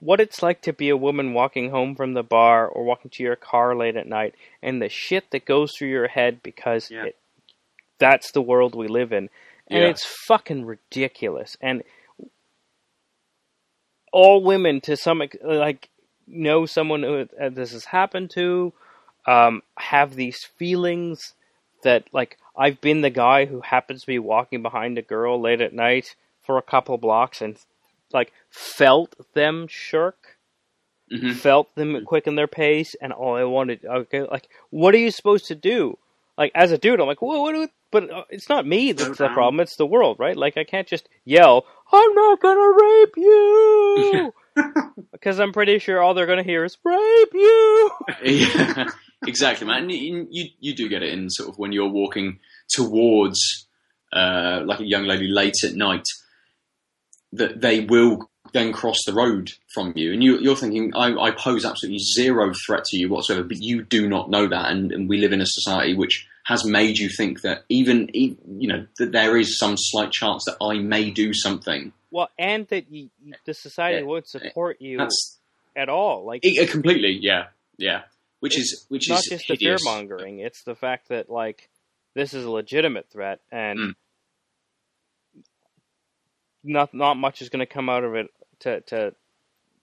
what it's like to be a woman walking home from the bar or walking to your car late at night, and the shit that goes through your head because Yeah. it, that's the world we live in, and Yeah. it's fucking ridiculous. And all women, to some like, know someone who uh, this has happened to, um, have these feelings that like I've been the guy who happens to be walking behind a girl late at night for a couple blocks and like felt them shirk, Mhm. felt them quicken their pace, and all I wanted, okay, like what are you supposed to do? Like as a dude, I'm like, whoa, what do? But uh, it's not me that's the problem; it's the world, right? Like I can't just yell, "I'm not gonna rape you," because I'm pretty sure all they're gonna hear is "rape you." yeah, exactly, man. And You, you you do get it in sort of when you're walking towards uh, like a young lady late at night that they will then cross the road from you, and you, you're thinking, I, I pose absolutely zero threat to you whatsoever, but you do not know that, and, and we live in a society which has made you think that even you know that there is some slight chance that I may do something. Well, and that you, the society Yeah. won't support you That's at all. Like it, it completely, yeah, yeah. Which is which not is just the fear mongering; it's the fact that like this is a legitimate threat, and Mm. not not much is going to come out of it to to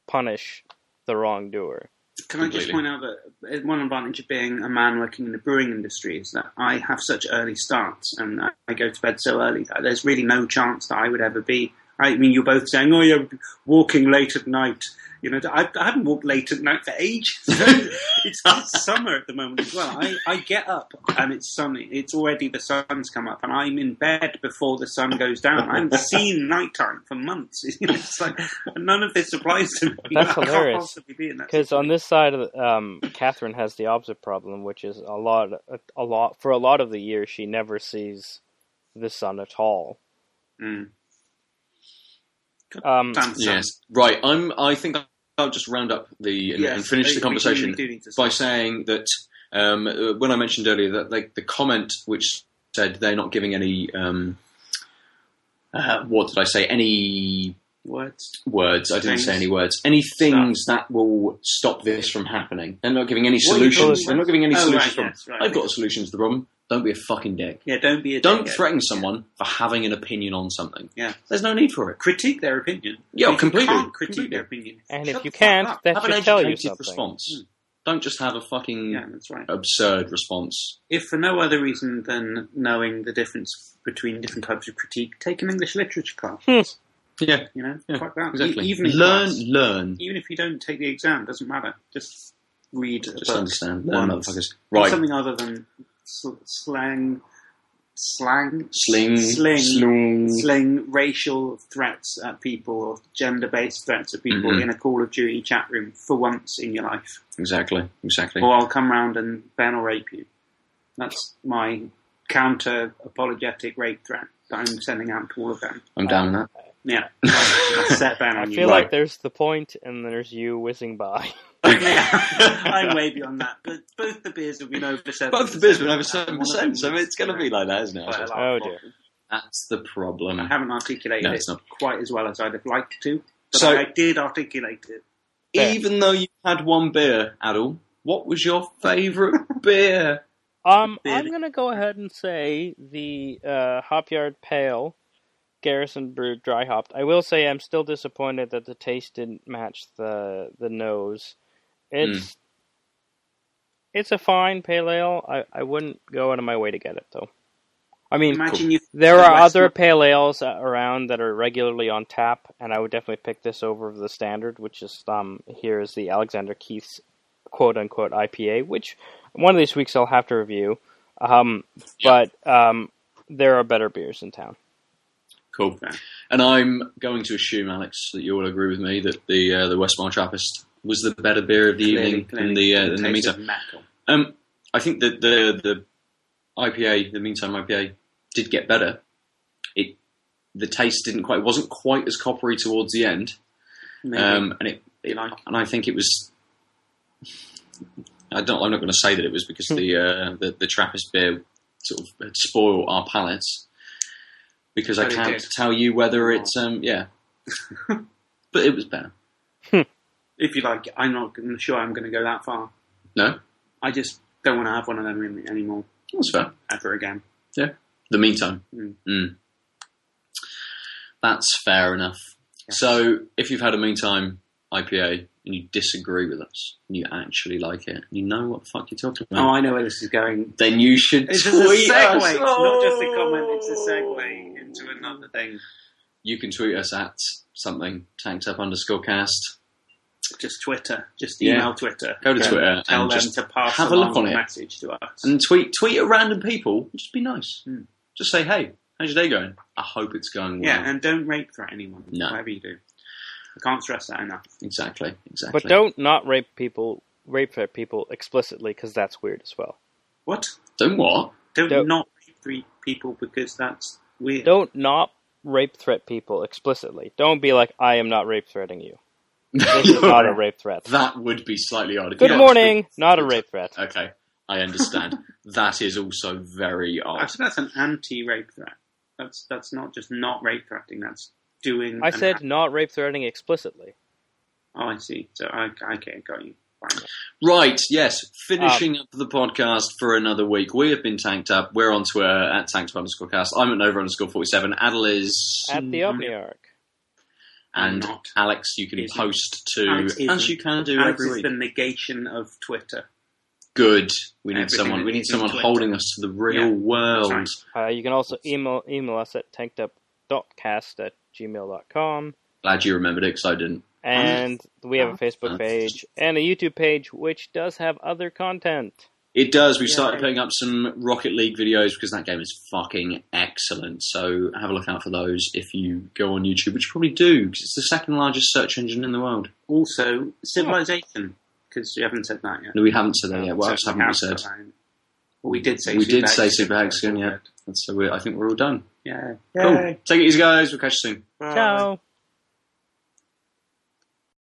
punish the wrongdoer. Can I just point out that one advantage of being a man working in the brewing industry is that I have such early starts and I- I go to bed so early that there's really no chance that I would ever be. I mean, you're both saying, "Oh, you're walking late at night." You know, I, I haven't walked late at night for ages. it's, it's summer at the moment as well. I, I get up and it's sunny. It's already the sun's come up, and I'm in bed before the sun goes down. I haven't seen nighttime for months. It's like none of this applies to me. That's I hilarious. Because on this side of the, um, Catherine has the opposite problem, which is a lot, a, a lot for a lot of the year she never sees the sun at all. Mm. Um, Yes, right. I'm. I think I'll just round up the and, Yes, and finish we- the conversation really do need to by saying that um, uh, when I mentioned earlier that like the comment which said they're not giving any. Um, uh, what did I say? Any words. words? I didn't Things. say any words. Any things that will stop this from happening. They're not giving any What solutions. They're not giving any Oh, solutions. right, yes, right. I've got a solution to the problem. Don't be a fucking dick. Yeah, don't be a Don't dickhead. threaten someone for having an opinion on something. Yeah. There's no need for it. critique their opinion. Yeah, If completely, You can't critique completely. their opinion. and Shut if you the fuck can't, up. that have an should tell you educated something. response. Hmm. Don't just have a fucking yeah, that's right. absurd response. If for no other reason than knowing the difference between different types of critique, take an English literature class. Hmm. Yeah, You know, yeah, fuck that. exactly. E- Even in learn, class, learn. even if you don't take the exam, doesn't matter. Just read. a Just book understand. Learn, motherfuckers. Right. Something other than sl- slang, slang, Sling, sling, slung. sling racial threats at people or gender-based threats at people Mhm. in a Call of Duty chat room for once in your life. Exactly, exactly. Or I'll come round and Ben will rape you. That's my counter apologetic rape threat that I'm sending out to all of them. I'm down with that. Yeah, I'll set Ben I on you. feel Right. like there's the point, and there's you whizzing by. yeah, I'm way beyond that. But both the beers have been over seven. Both the beers been over seven percent, so it's going to be like that, isn't it? Oh, dear. That's the problem. I haven't articulated No, it not. quite as well as I'd have liked to, but So- I did articulate it. Fair. Even though you had one beer, Aadil, what was your favourite beer? Um, Beer. I'm gonna go ahead and say the uh, Hopyard Pale, Garrison Brewed Dry Hopped. I will say I'm still disappointed that the taste didn't match the the nose. It's it's a fine pale ale. I, I wouldn't go out of my way to get it though. I mean, Imagine you. there are West- other pale ales uh, around that are regularly on tap, and I would definitely pick this over the standard, which is um here is the Alexander Keith's quote unquote IPA, which one of these weeks I'll have to review. Um, but um, there are better beers in town. Cool. And I'm going to assume, Alex, that you will agree with me that the uh, the Westmalle Trappist was the better beer of the Clearly- evening clearly in the uh, in the meantime. Um, I think that the the IPA, the Meantime IPA, did get better. It the taste didn't quite wasn't quite as coppery towards the end, um, and it, it and I think it was. I don't. I'm not going to say that it was because the uh, the the Trappist beer sort of had spoiled our palates because I But it can't tell you whether it's um yeah, but it was better. If you like, I'm not sure I'm going to go that far. No, I just don't want to have one of them in, anymore that's fair. ever again. Yeah. The meantime. Mm. Mm. That's fair enough. Yes. So, if you've had a Meantime IPA and you disagree with us, and you actually like it, you know what the fuck you're talking about. Oh, I know where this is going. then you should It's tweet just a segue. us. It's not just a comment. It's a segue into another thing. You can tweet us at something tanked up underscore cast. Just Twitter. Just Yeah. email Twitter. Go to and Twitter Tell and them just to pass have a look on the it. message to us. and tweet tweet at random people. Just be nice. Hmm. Just say, hey, how's your day going? I hope it's going well. yeah, and don't rape threat anyone. No. Whatever you do. I can't stress that enough. exactly, exactly. But don't not rape people, rape threat people explicitly, because that's weird as well. What? don't what? Don't, Don't- not rape three people because that's weird. Don't not rape threat people explicitly. Don't be like, I am not rape threatening you. This is not a rape threat. That would be slightly odd. If Good you- morning, not a rape threat. Okay, I understand. that is also very odd. Actually, that's an anti-rape threat. That's that's not just not rape threatening. That's doing. I said act- not rape threatening explicitly. Oh, I see. So I okay, got you. Right, yes. Finishing Um, up the podcast for another week. We have been tanked up. We're on Twitter at tanked underscore cast. I'm at Nova underscore 47. Aadil is. At the Omniarch. And not. Alex, you can Isn't. post to Alex isn't. as you can do Alex every is week. the negation of Twitter. Good. We need Everything someone. We need is someone Twitter. holding us to the real Yeah, world. that's Uh, you can also email email us at tankedup.cast at gmail.com. Glad you remembered it because I didn't. And we have a Uh, Facebook page and a YouTube page, which does have other content. It does. We've Yeah. started putting up some Rocket League videos because that game is fucking excellent. So have a look out for those if you go on YouTube, which you probably do because it's the second largest search engine in the world. Also, Civilization, because we haven't said that yet. No, we haven't said that yet. What So else haven't we said? said. Well, we did say We Super did say Super Hexagon, yeah. And so we're, I think we're all done. Yeah. Cool. Take it easy, guys. We'll catch you soon. Bye. Ciao.